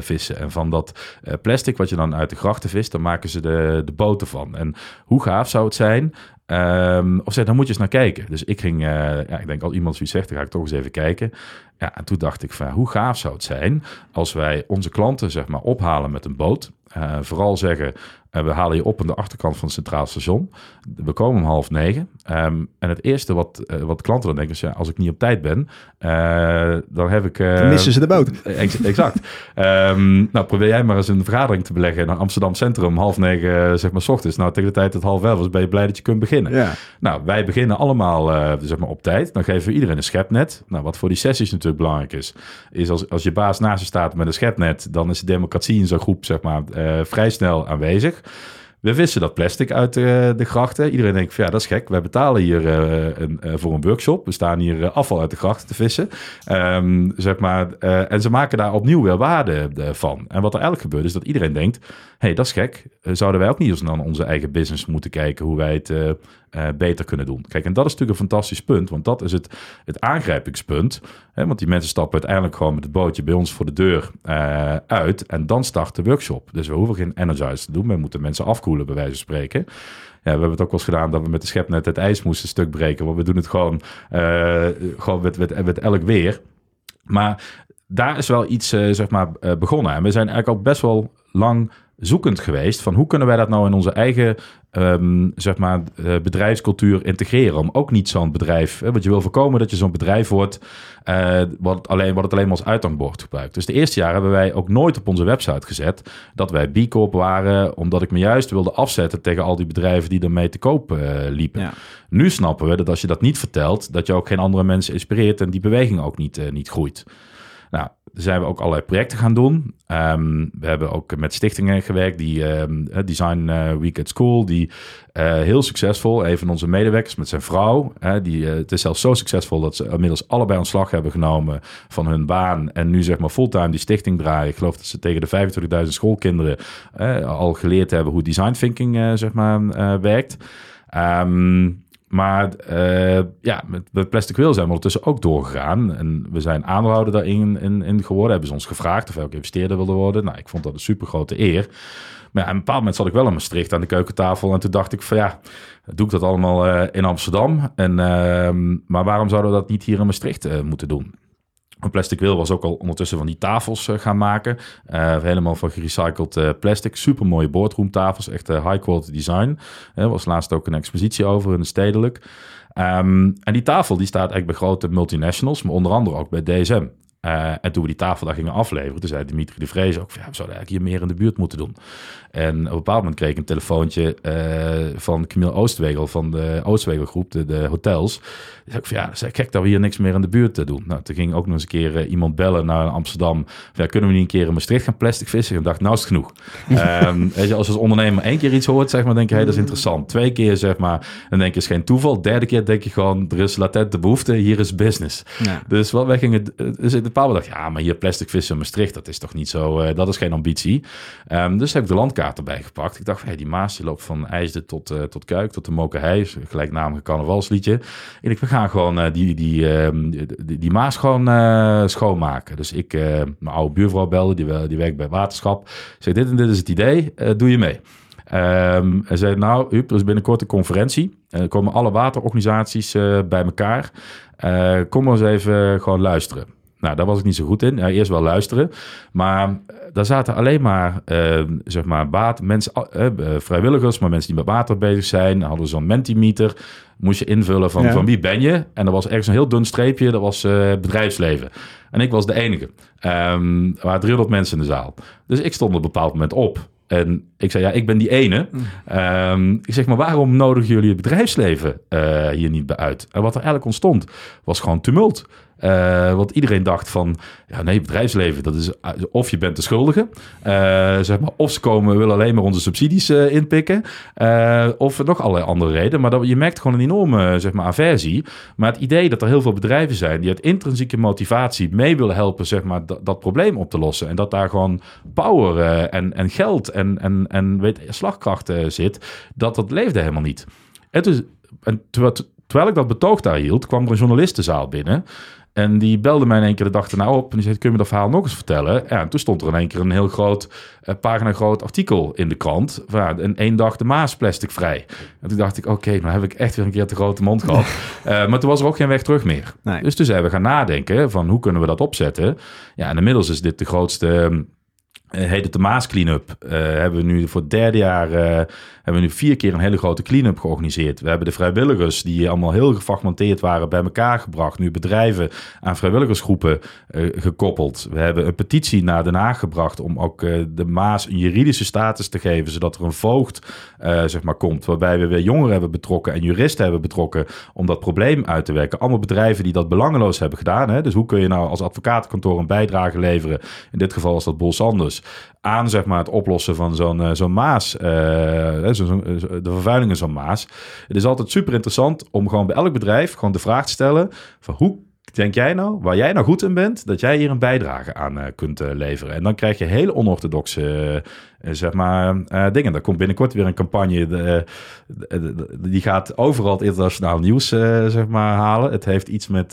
vissen. En van dat plastic wat je dan uit de grachten vist, dan maken ze de, de boten van. En hoe gaaf zou het zijn Ehm, of zei, dan moet je eens naar kijken. Dus ik ging, eh, ja, ik denk als iemand zoiets zegt, dan ga ik toch eens even kijken. Ja, en toen dacht ik van, hoe gaaf zou het zijn als wij onze klanten zeg maar ophalen met een boot. Eh, vooral zeggen, eh, we halen je op aan de achterkant van het Centraal Station. We komen om half negen. Ehm, en het eerste wat, eh, wat klanten dan denken is, ja, als ik niet op tijd ben, eh, dan heb ik... Dan missen ze de boot. Ex- exact. Ehm, nou, probeer jij maar eens een vergadering te beleggen in Amsterdam Centrum, half negen, zeg maar, 's ochtends. Nou, tegen de tijd dat half elf is, ben je blij dat je kunt beginnen. Ja. Nou, wij beginnen allemaal zeg maar op tijd. Dan geven we iedereen een schepnet. Nou, wat voor die sessies natuurlijk belangrijk is, is als, als je baas naast je staat met een schepnet, dan is de democratie in zo'n groep zeg maar, vrij snel aanwezig. We vissen dat plastic uit de, de grachten. Iedereen denkt van ja, dat is gek. Wij betalen hier eh, een, eh, voor een workshop. We staan hier eh, afval uit de grachten te vissen. Ehm, zeg maar, eh, en ze maken daar opnieuw weer waarde eh, van. En wat er eigenlijk gebeurt is dat iedereen denkt... hé, hey, dat is gek. Eh, zouden wij ook niet eens naar onze eigen business moeten kijken... hoe wij het eh, beter kunnen doen? Kijk, en dat is natuurlijk een fantastisch punt. Want dat is het, het aangrijpingspunt. Hè? Want die mensen stappen uiteindelijk gewoon met het bootje... bij ons voor de deur eh, uit. En dan start de workshop. Dus we hoeven geen energize te doen. We moeten mensen afkoelen, bij wijze van spreken. Ja, we hebben het ook wel eens gedaan dat we met de schepnet het ijs moesten stuk breken. Want we doen het gewoon, eh, gewoon met, met, met elk weer. Maar daar is wel iets zeg maar, begonnen. En we zijn eigenlijk al best wel lang zoekend geweest van hoe kunnen wij dat nou in onze eigen ehm, zeg maar, eh, bedrijfscultuur integreren. Om ook niet zo'n bedrijf, hè, want je wil voorkomen dat je zo'n bedrijf wordt eh, wat, alleen, wat het alleen maar als uithangbord gebruikt. Dus de eerste jaar hebben wij ook nooit op onze website gezet dat wij B Corp waren, omdat ik me juist wilde afzetten tegen al die bedrijven die ermee te koop eh, liepen. Ja. Nu snappen we dat als je dat niet vertelt, dat je ook geen andere mensen inspireert en die beweging ook niet, niet groeit. Nou, zijn we ook allerlei projecten gaan doen. Ehm, we hebben ook met stichtingen gewerkt, die ehm, eh, Design eh, Week at School, die eh, heel succesvol, een van onze medewerkers met zijn vrouw, die, het is zelfs zo succesvol dat ze inmiddels allebei ontslag hebben genomen van hun baan en nu zeg maar fulltime die stichting draaien. Ik geloof dat ze tegen de 25.000 schoolkinderen al geleerd hebben hoe design thinking zeg maar werkt. Ehm, maar eh, ja, met, Plastic Wheel zijn we ondertussen ook doorgegaan. En we zijn aandeelhouder daarin in, in geworden. Hebben ze ons gevraagd of wij ook investeerder wilden worden. Nou, ik vond dat een super grote eer. Maar een bepaald moment zat ik wel in Maastricht aan de keukentafel. En toen dacht ik van ja, doe ik dat allemaal eh, in Amsterdam? En, ehm, maar waarom zouden we dat niet hier in Maastricht eh, moeten doen? Plastic Wheel was ook al ondertussen van die tafels eh, gaan maken. Eh, helemaal van gerecycled eh, plastic. Super mooie boardroomtafels. Echt high quality design. Er was laatst ook een expositie over in de stedelijk. Ehm, en die tafel die staat eigenlijk bij grote multinationals, maar onder andere ook bij DSM. Eh, en toen we die tafel daar gingen afleveren, toen zei Dimitri de Vrees ook, ja, we zouden eigenlijk hier meer in de buurt moeten doen. En op een bepaald moment kreeg ik een telefoontje eh, van Camille Oostwegel van de Oostwegel groep, de, de hotels. Dus zei ik van, ja, gek dat we hier niks meer in de buurt te doen. Nou, toen ging ook nog eens een keer eh, iemand bellen naar Amsterdam. Van, ja, kunnen we niet een keer in Maastricht gaan plastic vissen? En ik dacht, nou is het genoeg. Ehm, weet je, als als ondernemer één keer iets hoort, zeg maar, denk je, hey, dat is interessant. Twee keer, zeg maar, dan denk je, is geen toeval. Derde keer denk je gewoon, er is latente behoefte, hier is business. Ja. Dus wat wij gingen, dus bepaalde dacht, ja, maar hier plastic vissen in Maastricht, dat is toch niet zo, eh, dat is geen ambitie. Ehm, dus heb ik de landkaart erbij gepakt. Ik dacht, hey, die Maas die loopt van IJsden tot, eh, tot Kuik, tot de Mokerhei, gelijknamige carnavalsliedje. En ik, we gaan gewoon eh, die, die, ehm, die, die Maas gewoon schoonmaken. Dus ik, mijn oude buurvrouw belde, die, die werkt bij waterschap. Zei, dit en dit is het idee, doe je mee? Ehm en zei, nou, Huub, er is binnenkort een conferentie. En er komen alle waterorganisaties bij elkaar. Kom maar eens even gewoon luisteren. Nou, daar was ik niet zo goed in. Ja, eerst wel luisteren. Maar eh, daar zaten alleen maar, eh, zeg maar, baat, mensen, eh, vrijwilligers, maar mensen die met water bezig zijn. Dan hadden zo'n Mentimeter. Moest je invullen van, Ja. van wie ben je? En er was ergens een heel dun streepje, dat was bedrijfsleven. En ik was de enige. Ehm, er waren 300 mensen in de zaal. Dus ik stond op een bepaald moment op. En ik zei, ja, ik ben die ene. Ehm, ik zeg, maar waarom nodigen jullie het bedrijfsleven hier niet bij uit? En wat er eigenlijk ontstond, was gewoon tumult. Eh, want iedereen dacht van, ja nee, bedrijfsleven, dat is eh, of je bent de schuldige, eh, zeg maar, of ze komen, willen alleen maar onze subsidies inpikken, of nog allerlei andere redenen. Maar dat, je merkt gewoon een enorme, zeg maar, aversie. Maar het idee dat er heel veel bedrijven zijn die uit intrinsieke motivatie mee willen helpen, zeg maar, dat, probleem op te lossen. En dat daar gewoon power en, en geld en, en, en weet, slagkracht zit, dat dat leefde helemaal niet. En, dus, en terwijl, terwijl ik dat betoog daar hield, kwam er een journalistenzaal binnen. En die belde mij in één keer de dag erna op. En die zei, kun je me dat verhaal nog eens vertellen? Ja, en toen stond er in één keer een heel groot, eh, pagina groot artikel in de krant. Van, ja, in één dag de Maas plastic vrij. En toen dacht ik, oké, nou heb ik echt weer een keer te grote mond gehad. Eh, maar toen was er ook geen weg terug meer. Nee. Dus toen zijn we gaan nadenken van hoe kunnen we dat opzetten. Ja, en inmiddels is dit de grootste... eh, heet het de Maas Cleanup. Eh hebben we nu voor het derde jaar eh, hebben we nu vier keer een hele grote cleanup georganiseerd. We hebben de vrijwilligers die allemaal heel gefragmenteerd waren bij elkaar gebracht. Nu bedrijven aan vrijwilligersgroepen eh, gekoppeld. We hebben een petitie naar Den Haag gebracht om ook eh, de Maas een juridische status te geven, zodat er een voogd eh, zeg maar komt, waarbij we weer jongeren hebben betrokken en juristen hebben betrokken om dat probleem uit te werken. Allemaal bedrijven die dat belangeloos hebben gedaan. Hè? Dus hoe kun je nou als advocatenkantoor een bijdrage leveren? In dit geval was dat Bol Sanders aan zeg maar, het oplossen van zo'n eh, zo'n Maas, hè, zo, zo- de vervuilingen van Maas. Het is altijd super interessant om gewoon bij elk bedrijf gewoon de vraag te stellen van hoe denk jij nou, waar jij nou goed in bent, dat jij hier een bijdrage aan eh, kunt eh, leveren. En dan krijg je hele onorthodoxe eh, zeg maar, dingen. Er komt binnenkort weer een campagne, de, de- de- die gaat overal het internationaal nieuws zeg maar, halen. Het heeft iets met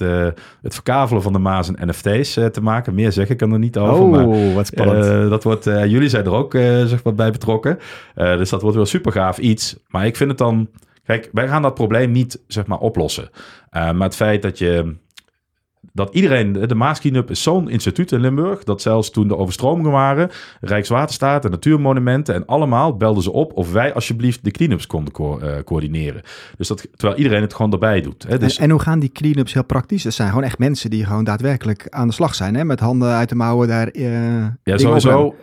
het verkavelen van de Maas en NFT's te maken. Meer zeg ik er niet over. maar Oh, wat spannend. dat wordt, jullie zijn er ook zeg maar, bij betrokken. Dus dat wordt wel super gaaf iets. Maar ik vind het dan... Kijk, wij gaan dat probleem niet zeg maar, oplossen. Maar het feit dat je... Dat iedereen... De Maas Cleanup is zo'n instituut in Limburg... dat zelfs toen de overstromingen waren... Rijkswaterstaat en Natuurmonumenten... en allemaal belden ze op... of wij alsjeblieft de cleanups konden co- eh, coördineren. Dus dat, terwijl iedereen het gewoon erbij doet. Hè? Dus, en, en hoe gaan die clean-ups heel praktisch? Dat zijn gewoon echt mensen die gewoon daadwerkelijk aan de slag zijn. Hè? Met handen uit de mouwen daar. eh, Ja, sowieso.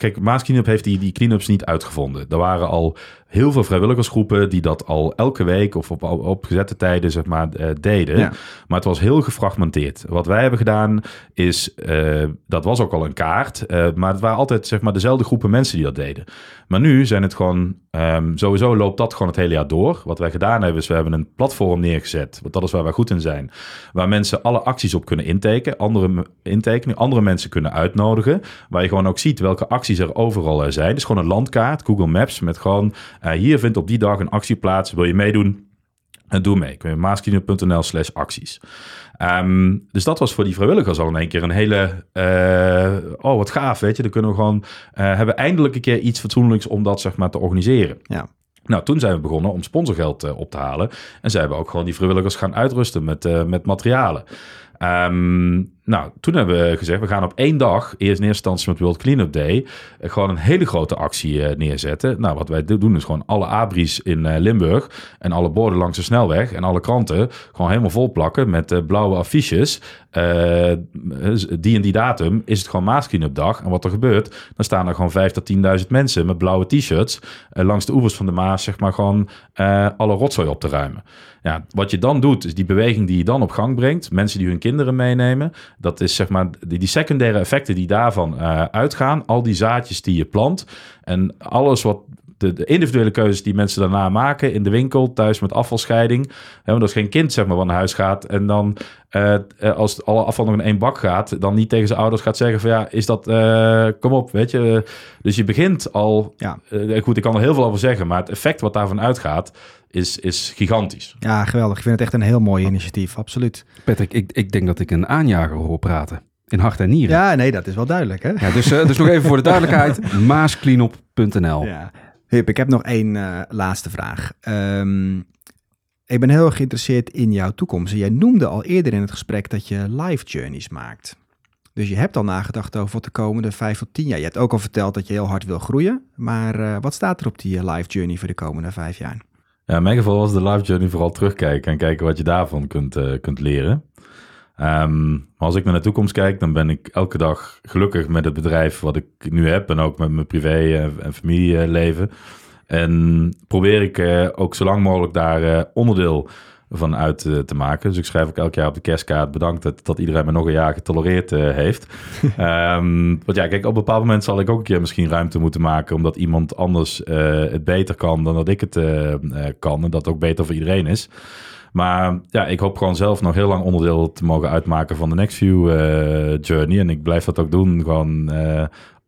Kijk, Maas Cleanup heeft die, die cleanups niet uitgevonden. Er waren al heel veel vrijwilligersgroepen die dat al elke week of op, op gezette tijden zeg maar, eh, deden. Ja. Maar het was heel gefragmenteerd. Wat wij hebben gedaan is, eh, dat was ook al een kaart, eh, maar het waren altijd zeg maar, dezelfde groepen mensen die dat deden. Maar nu zijn het gewoon, ehm, sowieso loopt dat gewoon het hele jaar door. Wat wij gedaan hebben is, we hebben een platform neergezet, want dat is waar wij goed in zijn, waar mensen alle acties op kunnen intekenen, andere, intekenen, andere mensen kunnen uitnodigen, waar je gewoon ook ziet welke acties er overal eh, zijn. Dus gewoon een landkaart, Google Maps, met gewoon, eh, hier vindt op die dag een actie plaats, wil je meedoen? En doe mee. Kun je maaskino.nl slash acties. Ehm, dus dat was voor die vrijwilligers al in één keer een hele... eh, oh, wat gaaf, weet je. Dan kunnen we gewoon... eh, hebben eindelijk een keer iets fatsoenlijks om dat zeg maar te organiseren. Ja. Nou, toen zijn we begonnen om sponsorgeld eh, op te halen. En zijn we ook gewoon die vrijwilligers gaan uitrusten met, eh, met materialen. Ehm, nou, toen hebben we gezegd, we gaan op één dag, eerst in eerste instantie met World Cleanup Day, eh, gewoon een hele grote actie eh, neerzetten. Nou, wat wij doen is gewoon alle abris in eh, Limburg en alle borden langs de snelweg en alle kranten gewoon helemaal vol plakken met blauwe affiches. Eh, die en die datum is het gewoon Maas Cleanup dag. En wat er gebeurt, dan staan er gewoon 5 tot 10.000 mensen met blauwe t-shirts langs de oevers van de Maas, zeg maar gewoon alle rotzooi op te ruimen. Ja, wat je dan doet, is die beweging die je dan op gang brengt. Mensen die hun kinderen meenemen. Dat is zeg maar die, die secundaire effecten die daarvan eh, uitgaan. Al die zaadjes die je plant. En alles wat de, de individuele keuzes die mensen daarna maken in de winkel, thuis met afvalscheiding. Hè, want als geen kind zeg maar van naar huis gaat en dan eh, als alle afval nog in één bak gaat, dan niet tegen zijn ouders gaat zeggen van ja, is dat, kom op, weet je. Dus je begint al, Ja. goed, ik kan er heel veel over zeggen, maar het effect wat daarvan uitgaat is, is gigantisch. Ja, geweldig. Ik vind het echt een heel mooi initiatief, absoluut. Patrick, ik, ik denk dat ik een aanjager hoor praten. In hart en nieren. Ja, nee, dat is wel duidelijk, hè? Ja, dus, eh, dus nog even voor de duidelijkheid. Maascleanup.nl Ja. Ik heb nog één eh, laatste vraag. Ehm, ik ben heel erg geïnteresseerd in jouw toekomst. En Jij noemde al eerder in het gesprek dat je life journeys maakt. Dus je hebt al nagedacht over wat de komende vijf tot tien jaar. Je hebt ook al verteld dat je heel hard wil groeien. Maar eh, wat staat er op die life journey voor de komende vijf jaar? Ja, in mijn geval was de live journey vooral terugkijken en kijken wat je daarvan kunt, eh, kunt leren. Ehm, maar als ik naar de toekomst kijk, dan ben ik elke dag gelukkig met het bedrijf wat ik nu heb en ook met mijn privé- en, en familieleven. En probeer ik eh, ook zo lang mogelijk daar eh, onderdeel van uit eh, te maken. Dus ik schrijf ook elk jaar op de kerstkaart bedankt dat, dat iedereen me nog een jaar getolereerd eh, heeft. Ehm, want ja, kijk, op een bepaald moment zal ik ook een keer misschien ruimte moeten maken, omdat iemand anders eh, het beter kan dan dat ik het kan. En dat ook beter voor iedereen is. Maar ja, ik hoop gewoon zelf nog heel lang onderdeel te mogen uitmaken van de Nextview eh journey. En ik blijf dat ook doen, gewoon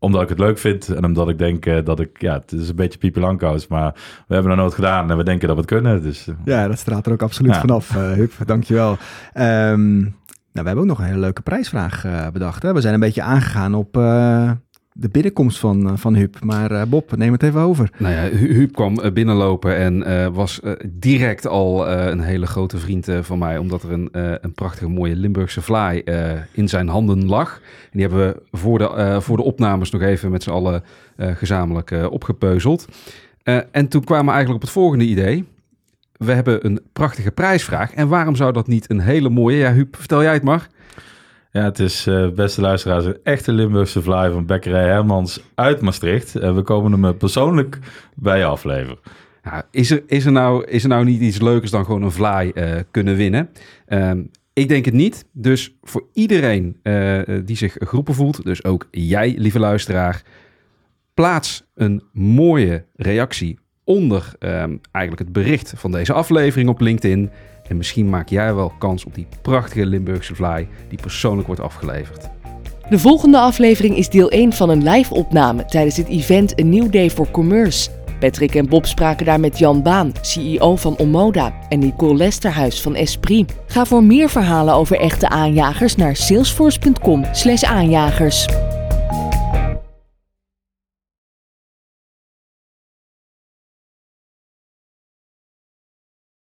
omdat ik het leuk vind. En omdat ik denk eh, dat ik, ja, het is een beetje Pipi Langkous, maar we hebben het nooit gedaan en we denken dat we het kunnen. Dus eh, Ja, dat straalt er ook absoluut Ja. vanaf, uh, Huub. Dankjewel. Ehm nou, we hebben ook nog een hele leuke prijsvraag bedacht. Hè? We zijn een beetje aangegaan op de binnenkomst van, eh, van Huub. Maar eh, Bob, neem het even over. Nou ja, Hu- Huub kwam eh, binnenlopen en was direct al een hele grote vriend van mij. Omdat er een, een prachtige mooie Limburgse eh, in zijn handen lag. En die hebben we voor de, voor de opnames nog even met z'n allen gezamenlijk opgepeuzeld. En toen kwamen we eigenlijk op het volgende idee. We hebben een prachtige prijsvraag. En waarom zou dat niet een hele mooie... Ja, Huub, vertel jij het maar. Ja, het is, eh, beste luisteraars, een echte Limburgse fly van Bekkerij Hermans uit Maastricht. En we komen hem eh, persoonlijk bij je afleveren. Is, er, is, er nou, is er nou niet iets leukers dan gewoon een eh, kunnen winnen? Ehm, ik denk het niet. Dus voor iedereen eh, die zich geroepen voelt, dus ook jij, lieve luisteraar, plaats een mooie reactie onder ehm, eigenlijk het bericht van deze aflevering op LinkedIn. En misschien maak jij wel kans op die prachtige Limburgse fly die persoonlijk wordt afgeleverd. De volgende aflevering is deel 1 van een live-opname tijdens het event A New Day for Commerce. Patrick en Bob spraken daar met Jan Baan, CEO van Omoda, en Nicole Lesterhuis van Esprit. Ga voor meer verhalen over echte aanjagers naar salesforce.com/aanjagers.